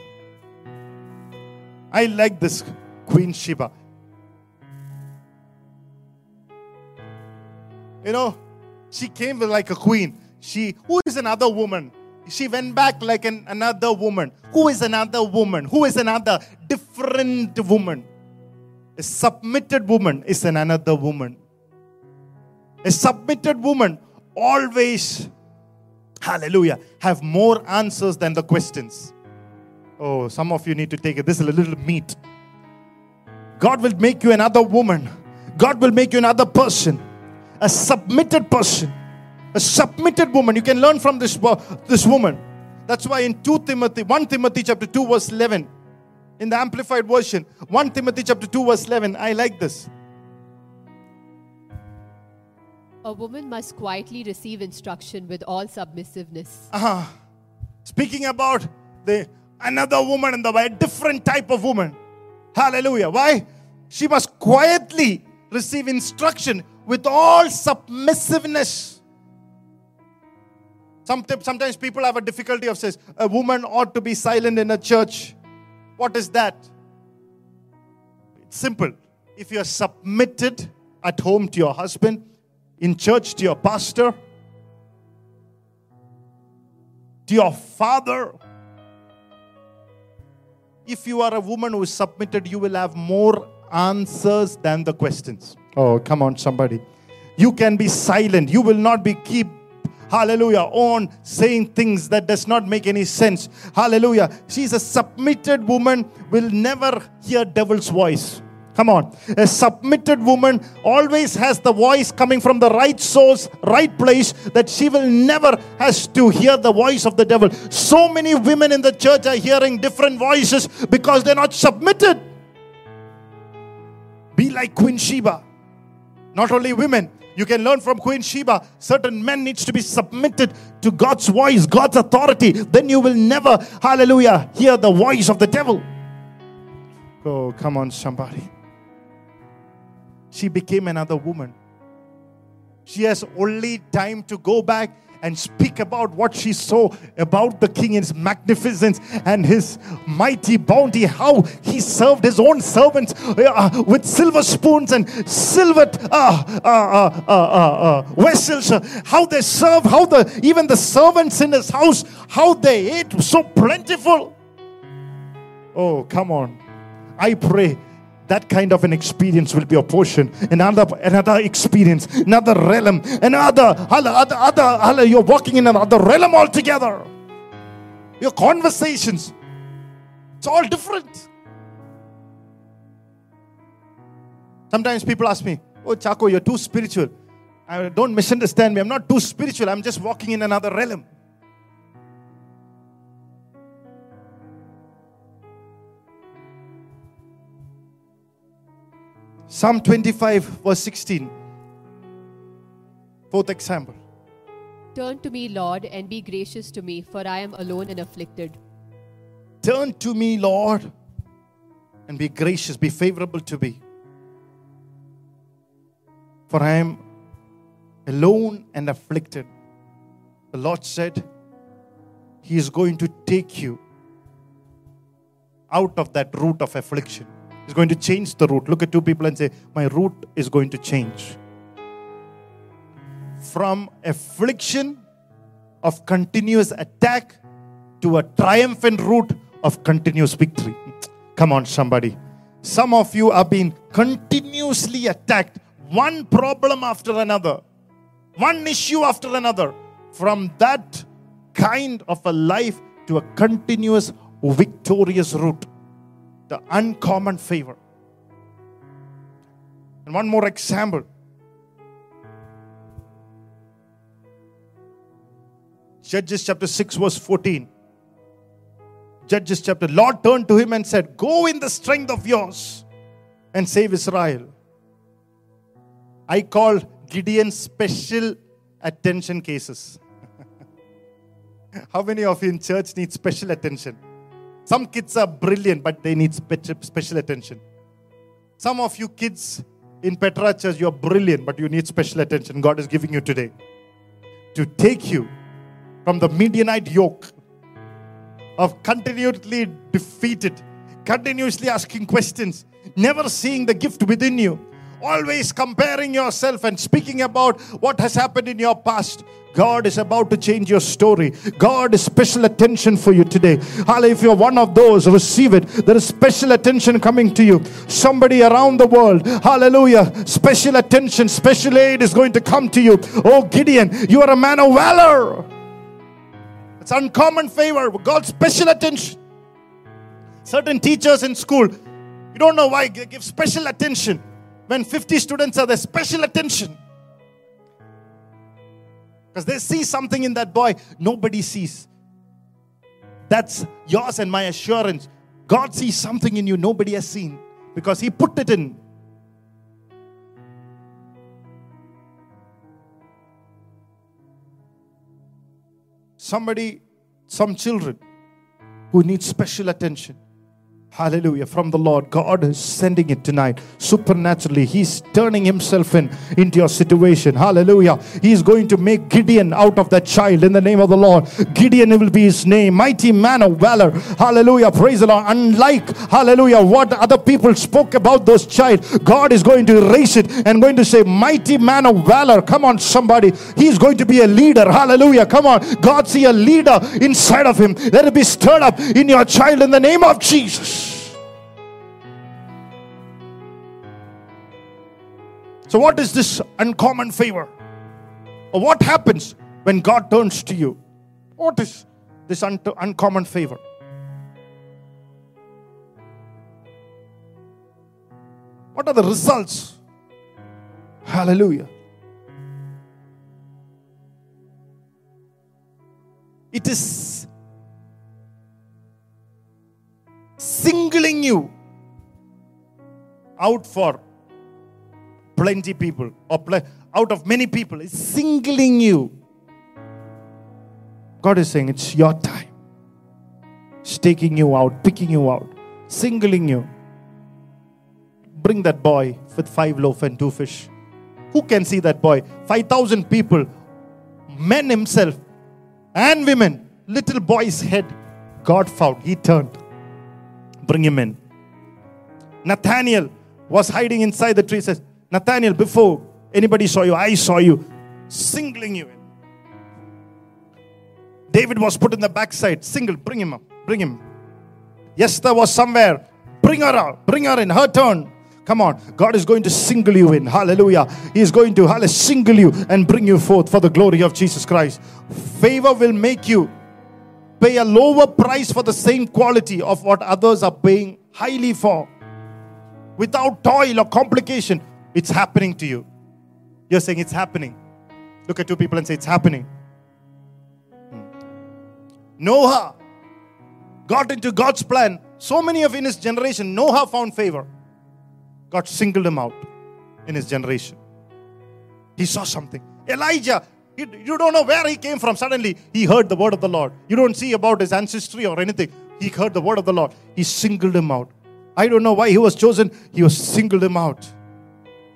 I like this Queen Sheba. You know, she came with like a queen. She who is another woman? She went back like an, another woman. Who is another woman? Who is another different woman? A submitted woman is an another woman. A submitted woman always, hallelujah, have more answers than the questions. Oh, some of you need to take it. This is a little meat. God will make you another woman. God will make you another person. A submitted person. A submitted woman. You can learn from this, this woman. That's why in 2 Timothy, 1 Timothy chapter 2, verse 11, in the Amplified Version, 1 Timothy chapter 2, verse 11, I like this. A woman must quietly receive instruction with all submissiveness. Uh-huh. Speaking about the another woman in the way, a different type of woman. Hallelujah. Why? She must quietly receive instruction with all submissiveness. Sometimes, sometimes people have a difficulty of says a woman ought to be silent in a church. What is that? It's simple. If you are submitted at home to your husband, in church to your pastor, to your father. If you are a woman who is submitted, you will have more answers than the questions. Oh, come on, somebody. You can be silent. You will not be keep hallelujah on saying things that does not make any sense hallelujah she's a submitted woman will never hear devil's voice Come on. A submitted woman always has the voice coming from the right source, right place, that she will never has to hear the voice of the devil. So many women in the church are hearing different voices because they're not submitted. Be like Queen Sheba. Not only women, you can learn from Queen Sheba. Certain men needs to be submitted to God's voice, God's authority. Then you will never, hallelujah, hear the voice of the devil. Oh, come on, somebody she became another woman. She has only time to go back and speak about what she saw about the king in his magnificence and his mighty bounty, how he served his own servants uh, with silver spoons and silver uh, uh, uh, uh, vessels, how they serve, how the even the servants in his house, how they ate so plentiful. Oh, come on. I pray that kind of an experience will be a portion. Another another experience another realm another other other, other, you're walking in another realm altogether. Your conversations it's all different. Sometimes people ask me oh chaco you're too spiritual. I, don't misunderstand me. I'm not too spiritual. I'm just walking in another realm Psalm 25, verse 16. Fourth example. Turn to me, Lord, and be gracious to me, for I am alone and afflicted. Turn to me, Lord, and be gracious, be favorable to me. For I am alone and afflicted. The Lord said, He is going to take you out of that root of affliction. He's going to change the route. Look at two people and say, My route is going to change. From affliction of continuous attack to a triumphant route of continuous victory. Come on, somebody. Some of you are being continuously attacked, one problem after another, one issue after another. From that kind of a life to a continuous victorious route, the uncommon favor. And one more example. Judges chapter 6, verse 14. Judges chapter, Lord turned to him and said, Go in the strength of yours and save Israel. I call Gideon special attention cases. <laughs> How many of you in church need special attention? Some kids are brilliant, but they need special attention. Some of you kids in Petra Church, you're brilliant, but you need special attention. God is giving you today to take you from the Midianite yoke of continually defeated, continuously asking questions, never seeing the gift within you, always comparing yourself and speaking about what has happened in your past. God is about to change your story. God is special attention for you today. Hallelujah. If you're one of those, receive it. There is special attention coming to you. Somebody around the world, hallelujah. Special attention, special aid is going to come to you. Oh, Gideon, you are a man of valor. It's uncommon favor. God's special attention. Certain teachers in school, you don't know why, they give special attention. When 50 students are there, special attention. Because they see something in that boy nobody sees. That's yours and my assurance. God sees something in you nobody has seen because He put it in. Somebody, some children who need special attention. Hallelujah. From the Lord. God is sending it tonight supernaturally. He's turning Himself in into your situation. Hallelujah. He's going to make Gideon out of that child in the name of the Lord. Gideon will be his name. Mighty man of valor. Hallelujah. Praise the Lord. Unlike, hallelujah, what other people spoke about those child, God is going to erase it and going to say, Mighty man of valor. Come on, somebody. He's going to be a leader. Hallelujah. Come on. God see a leader inside of him. Let it be stirred up in your child in the name of Jesus. So, what is this uncommon favor? Or what happens when God turns to you? What is this un- uncommon favor? What are the results? Hallelujah. It is singling you out for plenty people or pl- out of many people is singling you. God is saying it's your time. It's taking you out picking you out singling you. Bring that boy with five loaf and two fish. Who can see that boy? 5000 people men himself and women little boy's head. God found he turned. Bring him in. Nathaniel was hiding inside the tree says Nathaniel, before anybody saw you, I saw you, singling you in. David was put in the backside, single, bring him up, bring him. Esther was somewhere, bring her out, bring her in, her turn. Come on, God is going to single you in. Hallelujah. He is going to hallelujah, single you and bring you forth for the glory of Jesus Christ. Favor will make you pay a lower price for the same quality of what others are paying highly for without toil or complication. It's happening to you. You're saying it's happening. Look at two people and say, It's happening. Hmm. Noah got into God's plan. So many of in his generation, Noah found favor. God singled him out in his generation. He saw something. Elijah, you don't know where he came from. Suddenly, he heard the word of the Lord. You don't see about his ancestry or anything. He heard the word of the Lord. He singled him out. I don't know why he was chosen. He was singled him out.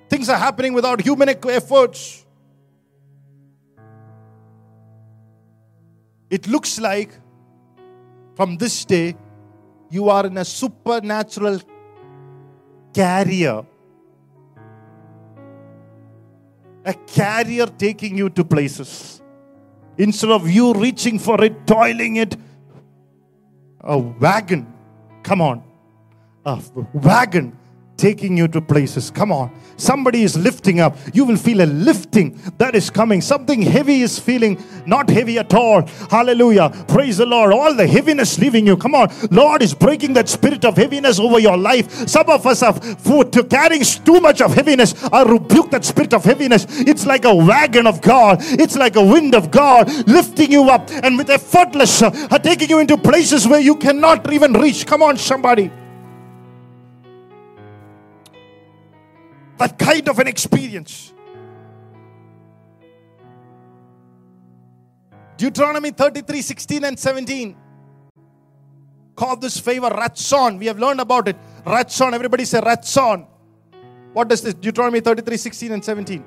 Things are happening without human efforts. It looks like from this day you are in a supernatural carrier. A carrier taking you to places. Instead of you reaching for it, toiling it, a wagon, come on, a wagon taking you to places. Come on. Somebody is lifting up. You will feel a lifting that is coming. Something heavy is feeling not heavy at all. Hallelujah. Praise the Lord. All the heaviness leaving you. Come on. Lord is breaking that spirit of heaviness over your life. Some of us have for to carrying too much of heaviness. I rebuke that spirit of heaviness. It's like a wagon of God. It's like a wind of God lifting you up and with effortless uh, taking you into places where you cannot even reach. Come on, somebody. That kind of an experience. Deuteronomy 33 16 and 17. Call this favor Ratson. We have learned about it. Ratson. Everybody say Ratson. What does this? Deuteronomy 33 16 and 17.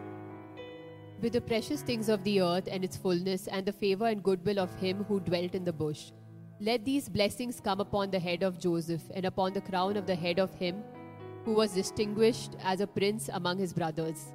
With the precious things of the earth and its fullness, and the favor and goodwill of him who dwelt in the bush. Let these blessings come upon the head of Joseph, and upon the crown of the head of him who was distinguished as a prince among his brothers.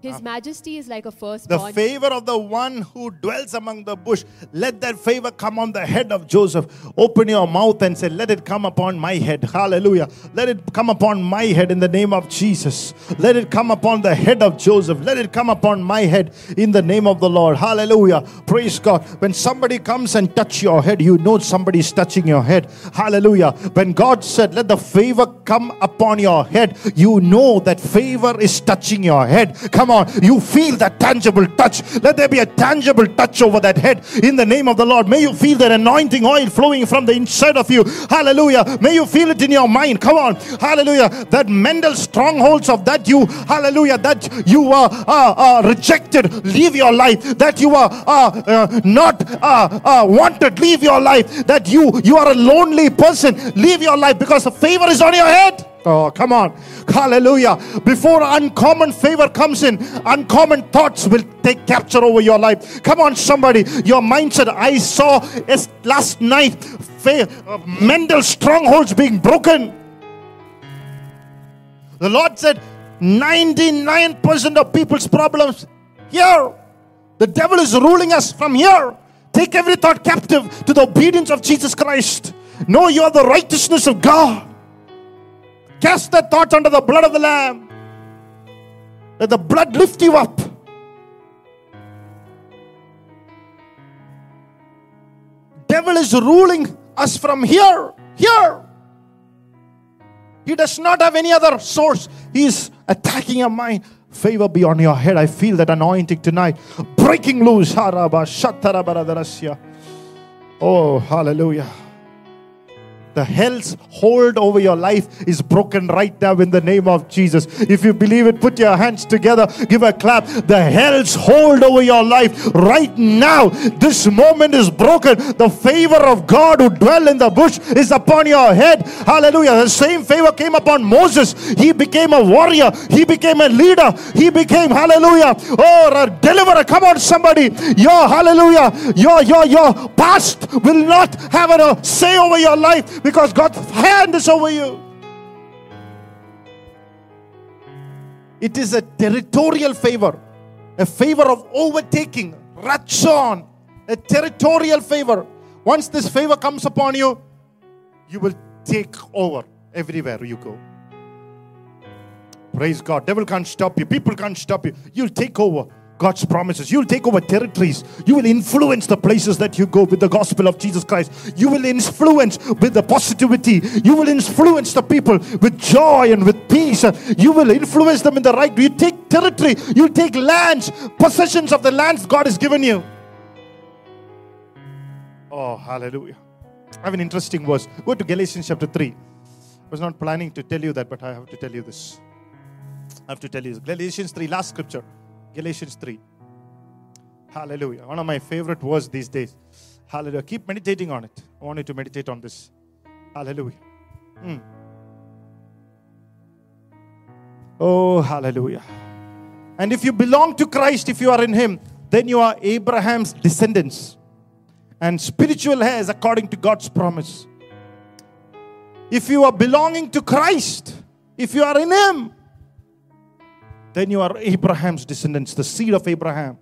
His ah. majesty is like a firstborn. The favor of the one who dwells among the bush. Let that favor come on the head of Joseph. Open your mouth and say, Let it come upon my head. Hallelujah. Let it come upon my head in the name of Jesus. Let it come upon the head of Joseph. Let it come upon my head in the name of the Lord. Hallelujah. Praise God. When somebody comes and touch your head, you know somebody is touching your head. Hallelujah. When God said, Let the favor come upon your head, you know that favor is touching your head. Come on, you feel that tangible touch. Let there be a tangible touch over that head in the name of the Lord. May you feel that anointing oil flowing from the inside of you. Hallelujah. May you feel it in your mind. Come on. Hallelujah. That mental strongholds of that you, hallelujah, that you are uh, uh, rejected, leave your life. That you are uh, not uh, uh, wanted, leave your life. That you you are a lonely person, leave your life because the favor is on your head. Oh, come on. Hallelujah. Before uncommon favor comes in, uncommon thoughts will take capture over your life. Come on, somebody. Your mindset. I saw es- last night uh, mental strongholds being broken. The Lord said 99% of people's problems here. The devil is ruling us from here. Take every thought captive to the obedience of Jesus Christ. Know you are the righteousness of God. Cast that thought under the blood of the Lamb. Let the blood lift you up. Devil is ruling us from here. Here. He does not have any other source. He is attacking your mind. Favor be on your head. I feel that anointing tonight. Breaking loose. Oh, hallelujah. The hell's hold over your life is broken right now in the name of Jesus. If you believe it, put your hands together, give a clap. The hell's hold over your life right now. This moment is broken. The favor of God who dwell in the bush is upon your head. Hallelujah. The same favor came upon Moses. He became a warrior, he became a leader, he became, hallelujah, oh, a deliverer. Come on, somebody. Your hallelujah, your your your past will not have a say over your life because God's hand is over you. It is a territorial favor, a favor of overtaking, ratson, a territorial favor. Once this favor comes upon you, you will take over everywhere you go. Praise God. Devil can't stop you. People can't stop you. You'll take over God's promises. You'll take over territories. You will influence the places that you go with the gospel of Jesus Christ. You will influence with the positivity. You will influence the people with joy and with peace. You will influence them in the right. You take territory. You take lands, possessions of the lands God has given you. Oh, hallelujah. I have an interesting verse. Go to Galatians chapter 3. I was not planning to tell you that, but I have to tell you this. I have to tell you this. Galatians 3, last scripture. Galatians 3. Hallelujah. One of my favorite words these days. Hallelujah. Keep meditating on it. I want you to meditate on this. Hallelujah. Mm. Oh, hallelujah. And if you belong to Christ, if you are in Him, then you are Abraham's descendants and spiritual heirs according to God's promise. If you are belonging to Christ, if you are in Him, then you are Abraham's descendants, the seed of Abraham.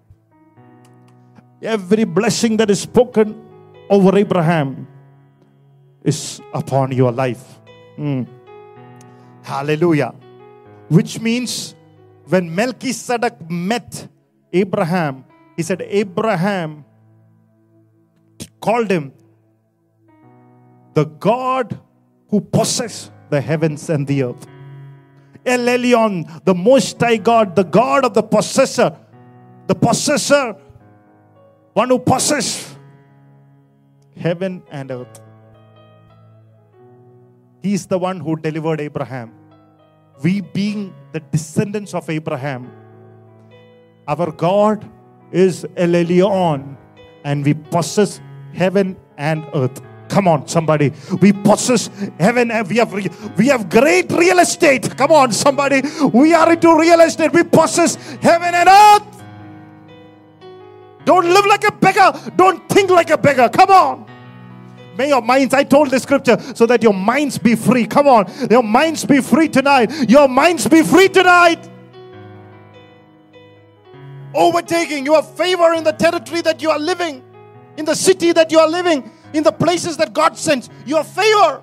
Every blessing that is spoken over Abraham is upon your life. Mm. Hallelujah. Which means when Melchizedek met Abraham, he said, Abraham called him the God who possesses the heavens and the earth. El Elyon, the Most High God, the God of the possessor, the possessor, one who possesses heaven and earth. He is the one who delivered Abraham. We, being the descendants of Abraham, our God is El Elyon, and we possess heaven and earth. Come on, somebody. We possess heaven. and We have we have great real estate. Come on, somebody. We are into real estate. We possess heaven and earth. Don't live like a beggar. Don't think like a beggar. Come on. May your minds, I told the scripture, so that your minds be free. Come on. Your minds be free tonight. Your minds be free tonight. Overtaking your favor in the territory that you are living, in the city that you are living, in the places that God sends. Your favor.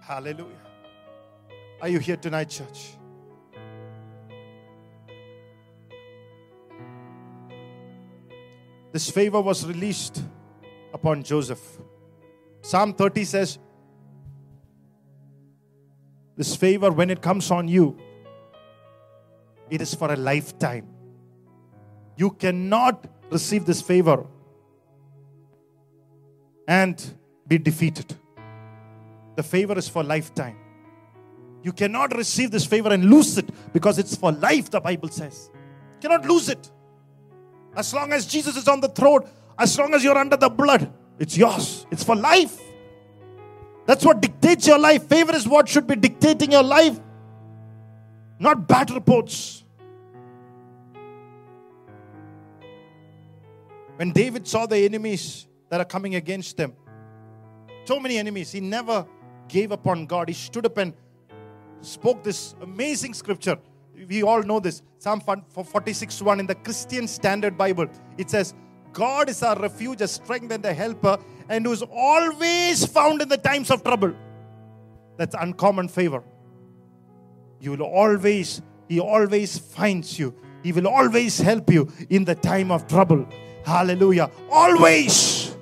Hallelujah. Are you here tonight, church? This favor was released upon Joseph. Psalm 30 says, This favor, when it comes on you, it is for a lifetime. You cannot receive this favor and be defeated. The favor is for lifetime. You cannot receive this favor and lose it because it's for life, the Bible says. You cannot lose it. As long as Jesus is on the throne, as long as you're under the blood, it's yours. It's for life. That's what dictates your life. Favor is what should be dictating your life, not bad reports. When David saw the enemies that are coming against them, so many enemies, he never gave up on God. He stood up and spoke this amazing scripture. We all know this. Psalm 46 1 in the Christian Standard Bible. It says, God is our refuge, a strength, and a helper, and who is always found in the times of trouble. That's uncommon favor. You will always, He always finds you. He will always help you in the time of trouble. Hallelujah. Always.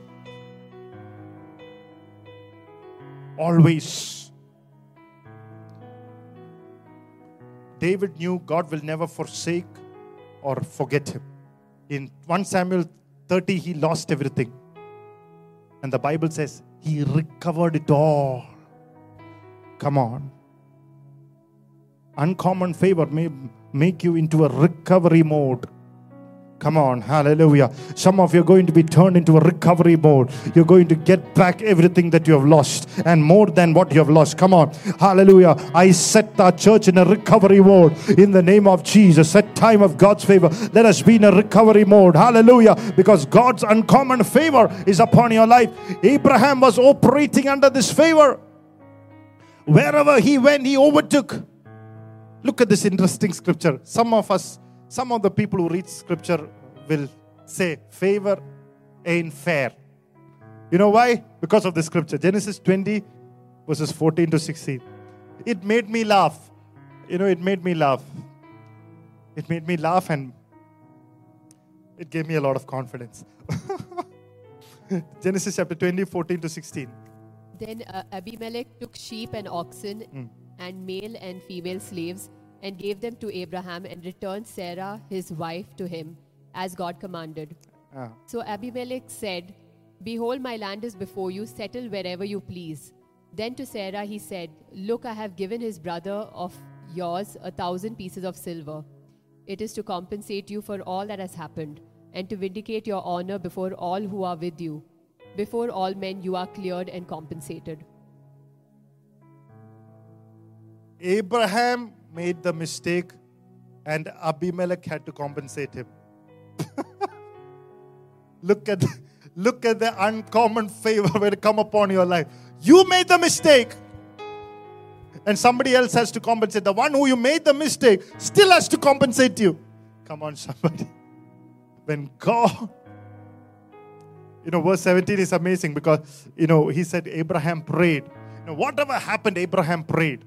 Always. David knew God will never forsake or forget him. In 1 Samuel 30, he lost everything. And the Bible says he recovered it all. Come on. Uncommon favor may make you into a recovery mode. Come on, hallelujah. Some of you are going to be turned into a recovery mode. You're going to get back everything that you have lost and more than what you have lost. Come on, hallelujah. I set our church in a recovery mode in the name of Jesus. At time of God's favor, let us be in a recovery mode. Hallelujah. Because God's uncommon favor is upon your life. Abraham was operating under this favor. Wherever he went, he overtook. Look at this interesting scripture. Some of us some of the people who read scripture will say, favor ain't fair. You know why? Because of the scripture. Genesis 20, verses 14 to 16. It made me laugh. You know, it made me laugh. It made me laugh and it gave me a lot of confidence. <laughs> Genesis chapter 20, 14 to 16. Then uh, Abimelech took sheep and oxen Mm. and male and female slaves and gave them to Abraham and returned Sarah, his wife, to him, as God commanded. Ah. So Abimelech said, Behold, my land is before you, settle wherever you please. Then to Sarah he said, Look, I have given his brother of yours a thousand pieces of silver. It is to compensate you for all that has happened, and to vindicate your honor before all who are with you. Before all men, you are cleared and compensated. Abraham made the mistake and Abimelech had to compensate him. <laughs> look at look at the uncommon favor will come upon your life. You made the mistake. And somebody else has to compensate. The one who you made the mistake still has to compensate you. Come on, somebody. When God You know, verse 17 is amazing because, you know, he said Abraham prayed. You know, whatever happened, Abraham prayed.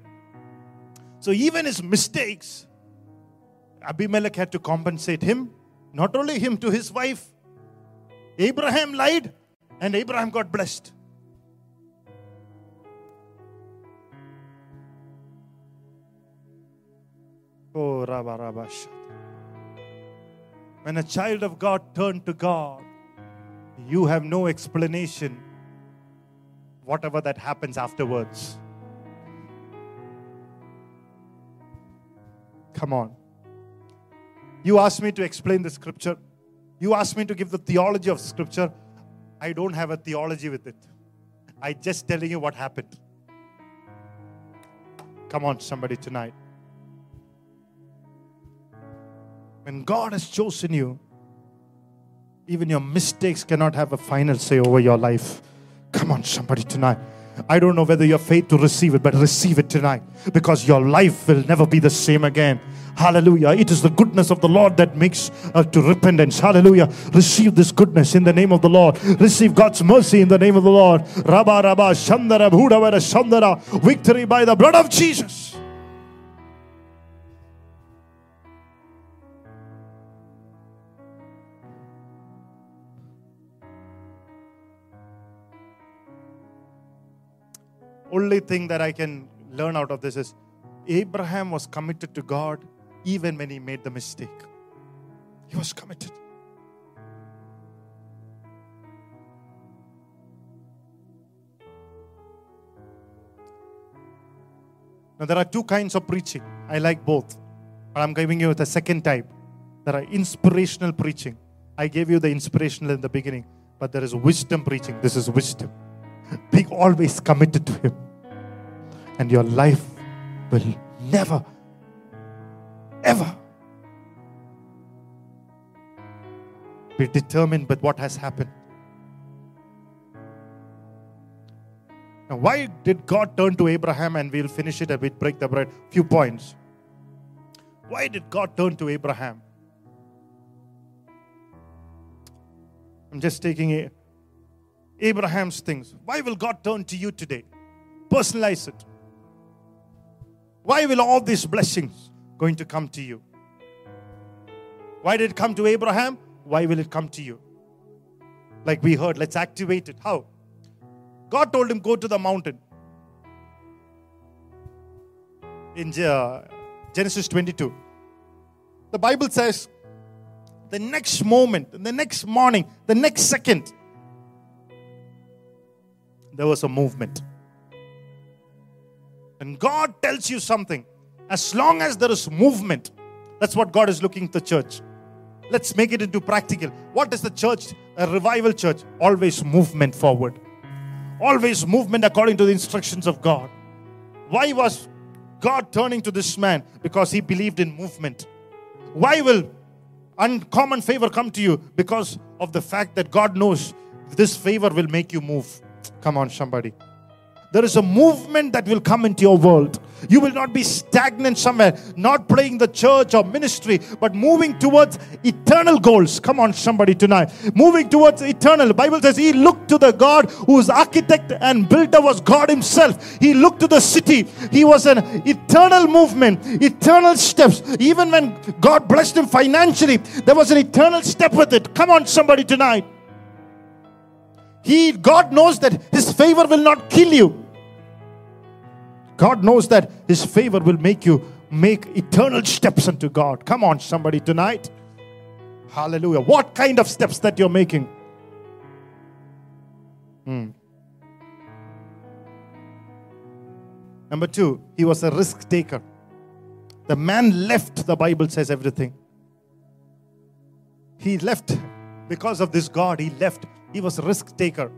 So even his mistakes, Abimelech had to compensate him, not only him, to his wife. Abraham lied, and Abraham got blessed. Oh, Rabba Rabba When a child of God turned to God, you have no explanation, whatever that happens afterwards. Come on. You asked me to explain the scripture. You asked me to give the theology of scripture. I don't have a theology with it. I just telling you what happened. Come on, somebody tonight. When God has chosen you, even your mistakes cannot have a final say over your life. Come on, somebody tonight. I don't know whether you have faith to receive it, but receive it tonight because your life will never be the same again. Hallelujah. It is the goodness of the Lord that makes uh, to repentance. Hallelujah. Receive this goodness in the name of the Lord. Receive God's mercy in the name of the Lord. Rabba Rabba Shandara Bhudavara Shandara. Victory by the blood of Jesus. Only thing that I can learn out of this is Abraham was committed to God even when he made the mistake. He was committed. Now, there are two kinds of preaching. I like both. But I'm giving you the second type. There are inspirational preaching. I gave you the inspirational in the beginning, but there is wisdom preaching. This is wisdom. Be always committed to Him, and your life will never, ever be determined by what has happened. Now, why did God turn to Abraham? And we'll finish it and we'll break the bread. Few points. Why did God turn to Abraham? I'm just taking a, Abraham's things. Why will God turn to you today? Personalize it. Why will all these blessings going to come to you? Why did it come to Abraham? Why will it come to you? Like we heard, let's activate it. How? God told him, go to the mountain. In uh, Genesis 22. The Bible says, the next moment, the next morning, the next second, there was a movement. And God tells you something. As long as there is movement, that's what God is looking to the church. Let's make it into practical. What is the church? A revival church. Always movement forward. Always movement according to the instructions of God. Why was God turning to this man? Because he believed in movement. Why will uncommon favor come to you? Because of the fact that God knows this favor will make you move. Come on, somebody. There is a movement that will come into your world. You will not be stagnant somewhere, not playing the church or ministry, but moving towards eternal goals. Come on, somebody tonight. Moving towards eternal. The Bible says he looked to the God whose architect and builder was God Himself. He looked to the city. He was an eternal movement, eternal steps. Even when God blessed him financially, there was an eternal step with it. Come on, somebody tonight. He, God knows that His favor will not kill you. God knows that His favor will make you make eternal steps unto God. Come on, somebody tonight. Hallelujah. What kind of steps that you're making? Hmm. Number two, he was a risk taker. The man left, the Bible says everything. He left because of this God, he left. He was a risk taker.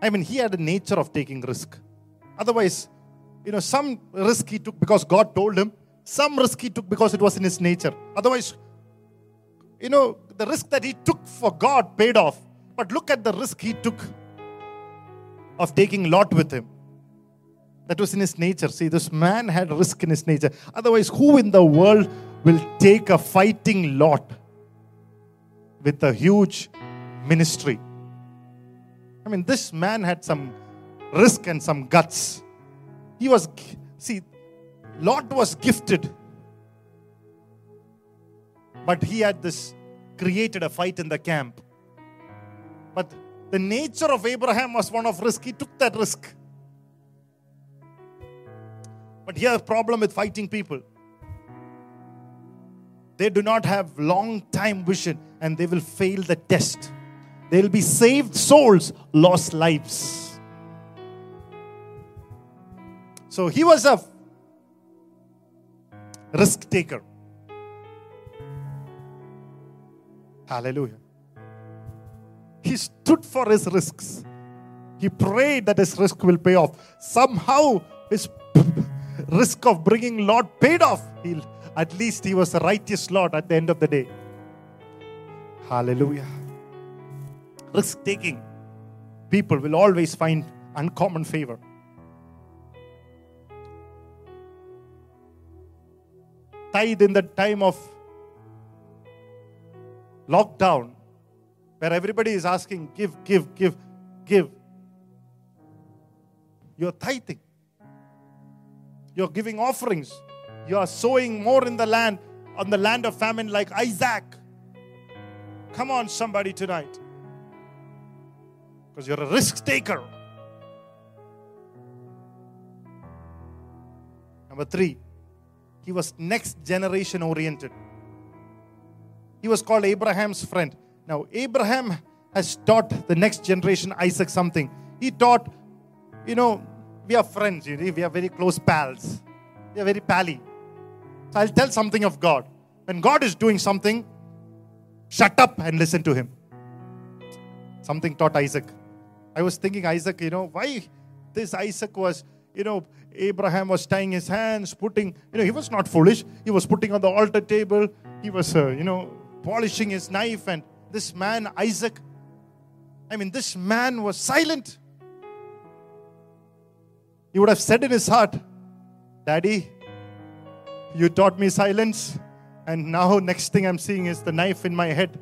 I mean, he had a nature of taking risk. Otherwise, you know, some risk he took because God told him, some risk he took because it was in his nature. Otherwise, you know, the risk that he took for God paid off. But look at the risk he took of taking Lot with him. That was in his nature. See, this man had risk in his nature. Otherwise, who in the world will take a fighting Lot with a huge ministry? I mean, this man had some risk and some guts. He was, see, Lot was gifted, but he had this created a fight in the camp. But the nature of Abraham was one of risk. He took that risk. But here, a problem with fighting people. They do not have long time vision and they will fail the test. They will be saved souls, lost lives. So he was a risk taker. Hallelujah. He stood for his risks. He prayed that his risk will pay off. Somehow, his <laughs> risk of bringing Lot paid off. He, at least he was a righteous Lot at the end of the day. Hallelujah. Risk taking people will always find uncommon favor. Tithe in the time of lockdown, where everybody is asking, give, give, give, give. You're tithing. You're giving offerings. You are sowing more in the land, on the land of famine, like Isaac. Come on, somebody tonight. Because you're a risk taker. Number three, he was next generation oriented. He was called Abraham's friend. Now, Abraham has taught the next generation, Isaac, something. He taught, you know, we are friends, you know, we are very close pals. We are very pally. So I'll tell something of God. When God is doing something, shut up and listen to him. Something taught Isaac. I was thinking, Isaac, you know, why this Isaac was, you know, Abraham was tying his hands, putting, you know, he was not foolish. He was putting on the altar table. He was, uh, you know, polishing his knife. And this man, Isaac, I mean, this man was silent. He would have said in his heart, Daddy, you taught me silence. And now, next thing I'm seeing is the knife in my head.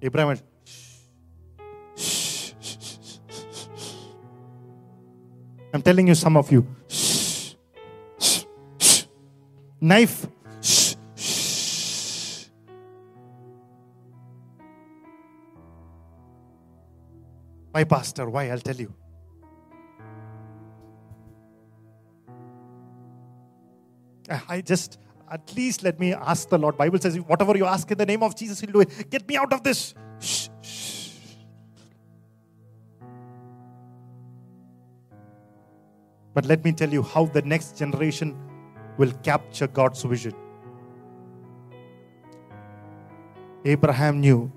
Abraham went, shh, shh, shh, I'm telling you, some of you, knife. Why, Pastor? Why? I'll tell you. Ah, I just at least let me ask the Lord. Bible says, whatever you ask in the name of Jesus, He'll do it. Get me out of this. Shh, shh. But let me tell you how the next generation will capture God's vision. Abraham knew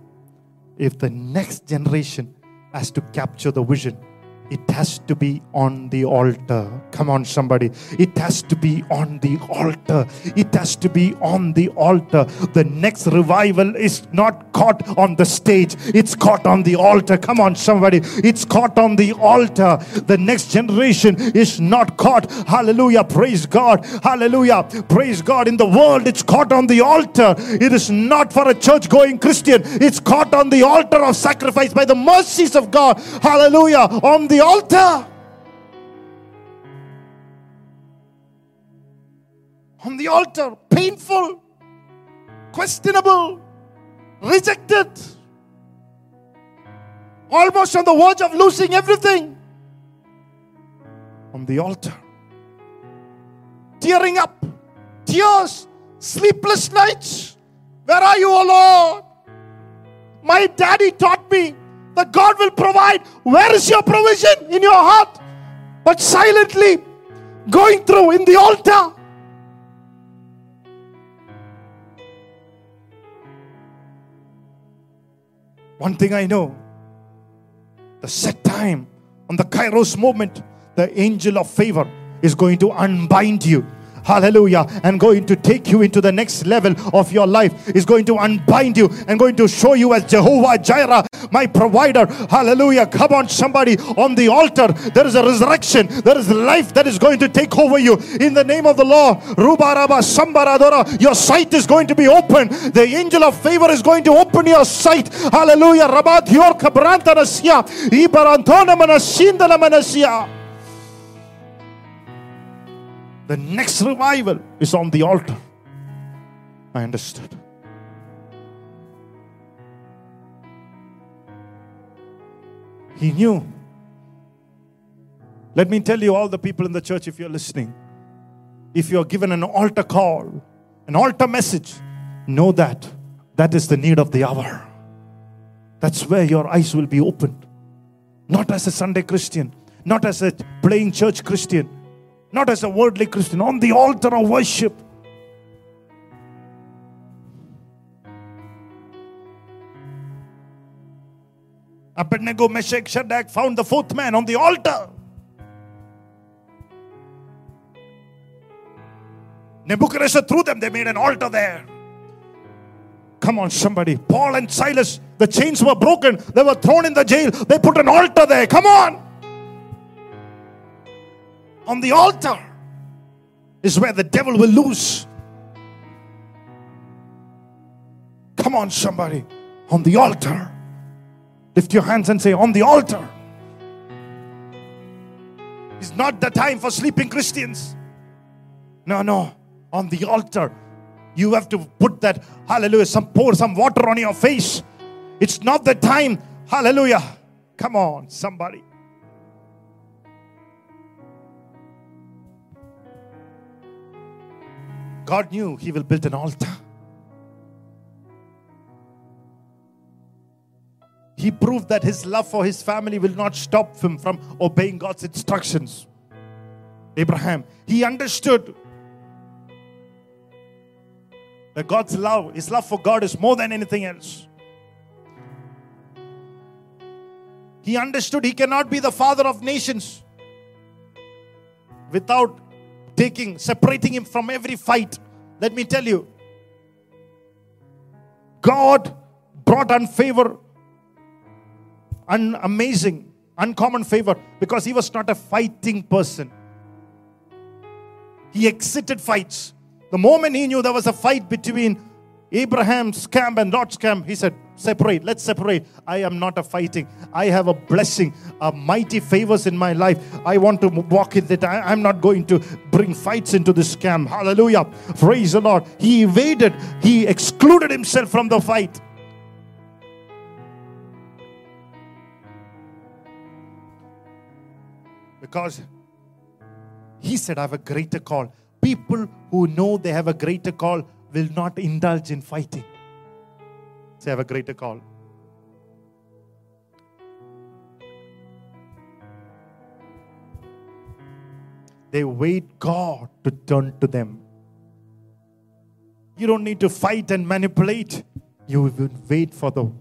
if the next generation has to capture the vision, it has to be on the altar. Come on, somebody. It has to be on the altar. It has to be on the altar. The next revival is not caught on the stage, it's caught on the altar. Come on, somebody. It's caught on the altar. The next generation is not caught. Hallelujah. Praise God. Hallelujah. Praise God. In the world, it's caught on the altar. It is not for a church going Christian, it's caught on the altar of sacrifice by the mercies of God. Hallelujah. On the altar. On the altar, painful, questionable, rejected, almost on the verge of losing everything. On the altar, tearing up, tears, sleepless nights. Where are you, O Lord? My daddy taught me that God will provide. Where is your provision in your heart? But silently going through in the altar. One thing I know the set time on the Kairos moment, the angel of favor is going to unbind you hallelujah, and going to take you into the next level of your life, is going to unbind you and going to show you as Jehovah Jireh, my provider. Hallelujah. Come on, somebody, on the altar, there is a resurrection, there is life that is going to take over you in the name of the Lord. Rubaraba Sambaradora, your sight is going to be open. The angel of favor is going to open your sight. Hallelujah. Rabat Yor Kabranta Nasia, Ibarantona Manasindala Manasia. The next revival is on the altar. I understood. He knew. Let me tell you, all the people in the church, if you're listening, if you're given an altar call, an altar message, know that that is the need of the hour. That's where your eyes will be opened. Not as a Sunday Christian, not as a playing church Christian, not as a worldly Christian, on the altar of worship. Abednego, Meshach, Shadrach found the fourth man on the altar. Nebuchadnezzar threw them, they made an altar there. Come on, somebody. Paul and Silas, the chains were broken, they were thrown in the jail, they put an altar there. Come on. On the altar is where the devil will lose. Come on, somebody. On the altar. Lift your hands and say, On the altar. It's not the time for sleeping Christians. No, no. On the altar. You have to put that, hallelujah, some pour some water on your face. It's not the time. Hallelujah. Come on, somebody. God knew He will build an altar. He proved that His love for His family will not stop him from obeying God's instructions. Abraham, he understood that God's love, His love for God is more than anything else. He understood he cannot be the father of nations without taking, separating him from every fight. Let me tell you, God brought unfavor, un- amazing, uncommon favor because he was not a fighting person. He exited fights. The moment he knew there was a fight between Abraham's camp and Lot's camp, he said, Separate, let's separate. I am not a fighting. I have a blessing, a mighty favors in my life. I want to walk in it. I, am not going to bring fights into this camp. Hallelujah. Praise the Lord. He evaded, he excluded himself from the fight. Because he said, I have a greater call. People who know they have a greater call will not indulge in fighting. Say, have a greater call. They wait God to turn to them. You don't need to fight and manipulate. You will wait for the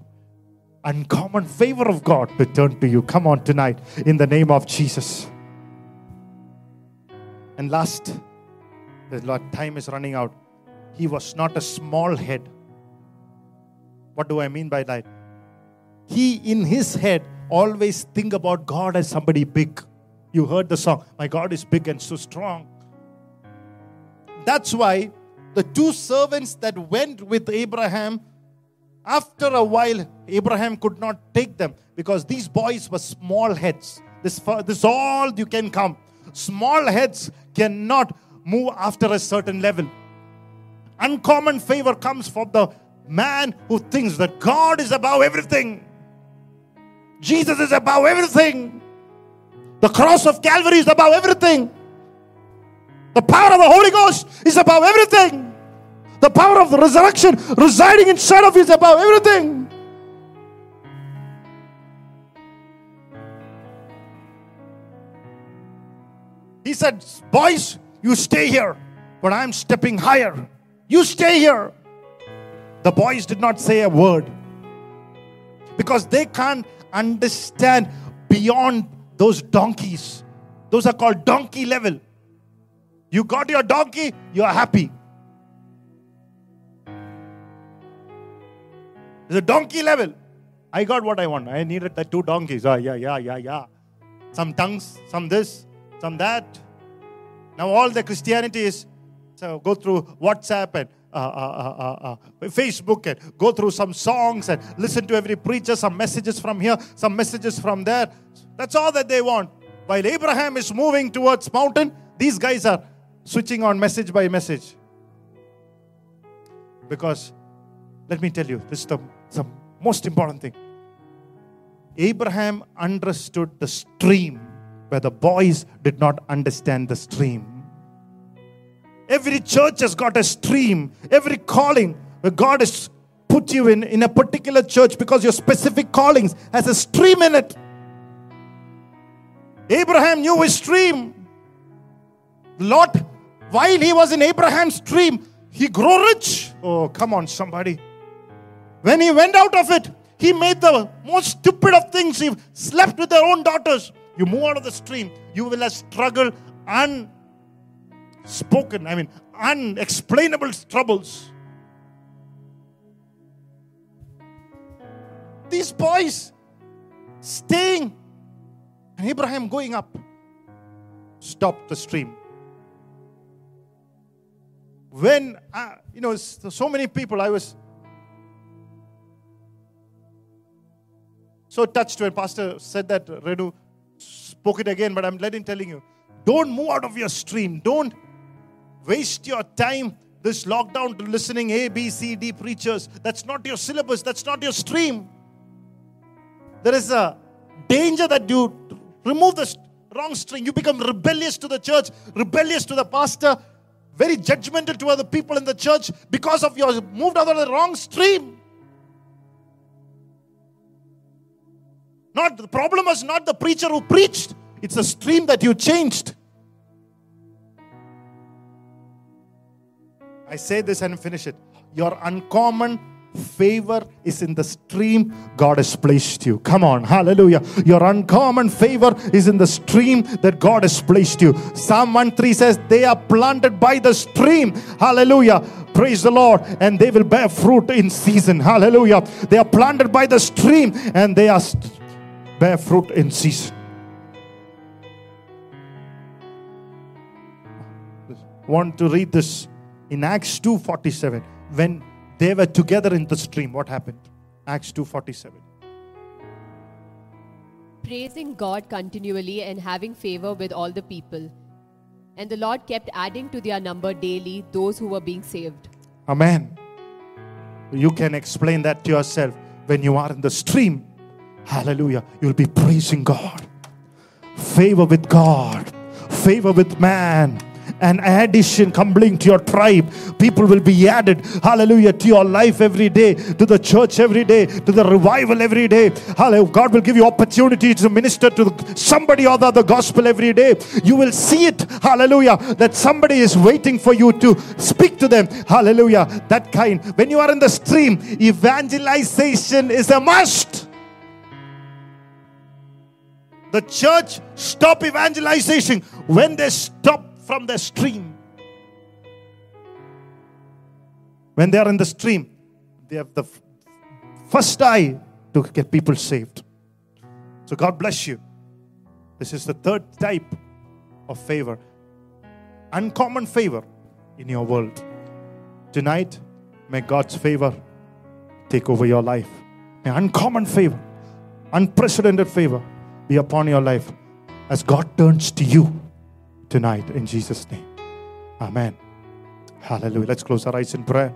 uncommon favor of God to turn to you. Come on tonight in the name of Jesus. And last, the Lord, time is running out. He was not a small head. What do I mean by that? He, in his head, always think about God as somebody big. You heard the song, My God is big and so strong. That's why the two servants that went with Abraham, after a while, Abraham could not take them because these boys were small heads. This, this all you can come. Small heads cannot move after a certain level. Uncommon favor comes from the man who thinks that God is above everything. Jesus is above everything. The cross of Calvary is above everything. The power of the Holy Ghost is above everything. The power of the resurrection residing inside of you is above everything. He said, Boys, you stay here, but I'm stepping higher. You stay here. The boys did not say a word because they can't understand beyond those donkeys. Those are called donkey level. You got your donkey, you are happy. The donkey level. I got what I want. I needed the two donkeys. Ah, yeah, yeah, yeah, yeah. Some tongues, some this, some that. Now all the Christianity is go through WhatsApp and uh, uh, uh, uh, Facebook and go through some songs and listen to every preacher, some messages from here, some messages from there. That's all that they want. While Abraham is moving towards mountain, these guys are switching on message by message. Because let me tell you, this is the, the most important thing. Abraham understood the stream where the boys did not understand the stream. Every church has got a stream, every calling where God has put you in, in a particular church because your specific callings has a stream in it. Abraham knew his stream. Lot, while he was in Abraham's stream, he grew rich. Oh, come on, somebody. When he went out of it, he made the most stupid of things. He slept with their own daughters. You move out of the stream, you will have struggle unspoken, I mean, unexplainable troubles. These boys staying and Abraham going up stopped the stream. When, uh, you know, so many people, I was so touched when Pastor said that, Renu spoke it again, but I'm letting telling you, don't move out of your stream. Don't waste your time this lockdown to listening A, B, C, D preachers. That's not your syllabus. That's not your stream. There is a danger that you remove the wrong string. You become rebellious to the church, rebellious to the pastor, very judgmental to other people in the church because of your moved out of the wrong stream. Not the problem was not the preacher who preached, it's the stream that you changed. I say this and finish it. Your uncommon favor is in the stream God has placed you. Come on, hallelujah. Your uncommon favor is in the stream that God has placed you. Psalm 1 3 says, They are planted by the stream. Hallelujah. Praise the Lord. And they will bear fruit in season. Hallelujah. They are planted by the stream and they are st- bear fruit in season. Want to read this in Acts 2:47 when they were together in the stream what happened Acts 2:47 praising God continually and having favor with all the people. And the Lord kept adding to their number daily those who were being saved. Amen. You can explain that to yourself when you are in the stream. Hallelujah. You'll be praising God. Favor with God, favor with man an addition coming to your tribe. People will be added, hallelujah, to your life every day, to the church every day, to the revival every day. Hallelujah. God will give you opportunity to minister to somebody or the other gospel every day. You will see it, hallelujah, that somebody is waiting for you to speak to them. Hallelujah. That kind. When you are in the stream, evangelization is a must. The church stop evangelization when they stop from the stream. When they are in the stream, they have the first eye to get people saved. So God bless you. This is the third type of favor. Uncommon favor in your world. Tonight, may God's favor take over your life. May uncommon favor, unprecedented favor be upon your life as God turns to you tonight in Jesus' name. Amen. Hallelujah. Let's close our eyes in prayer.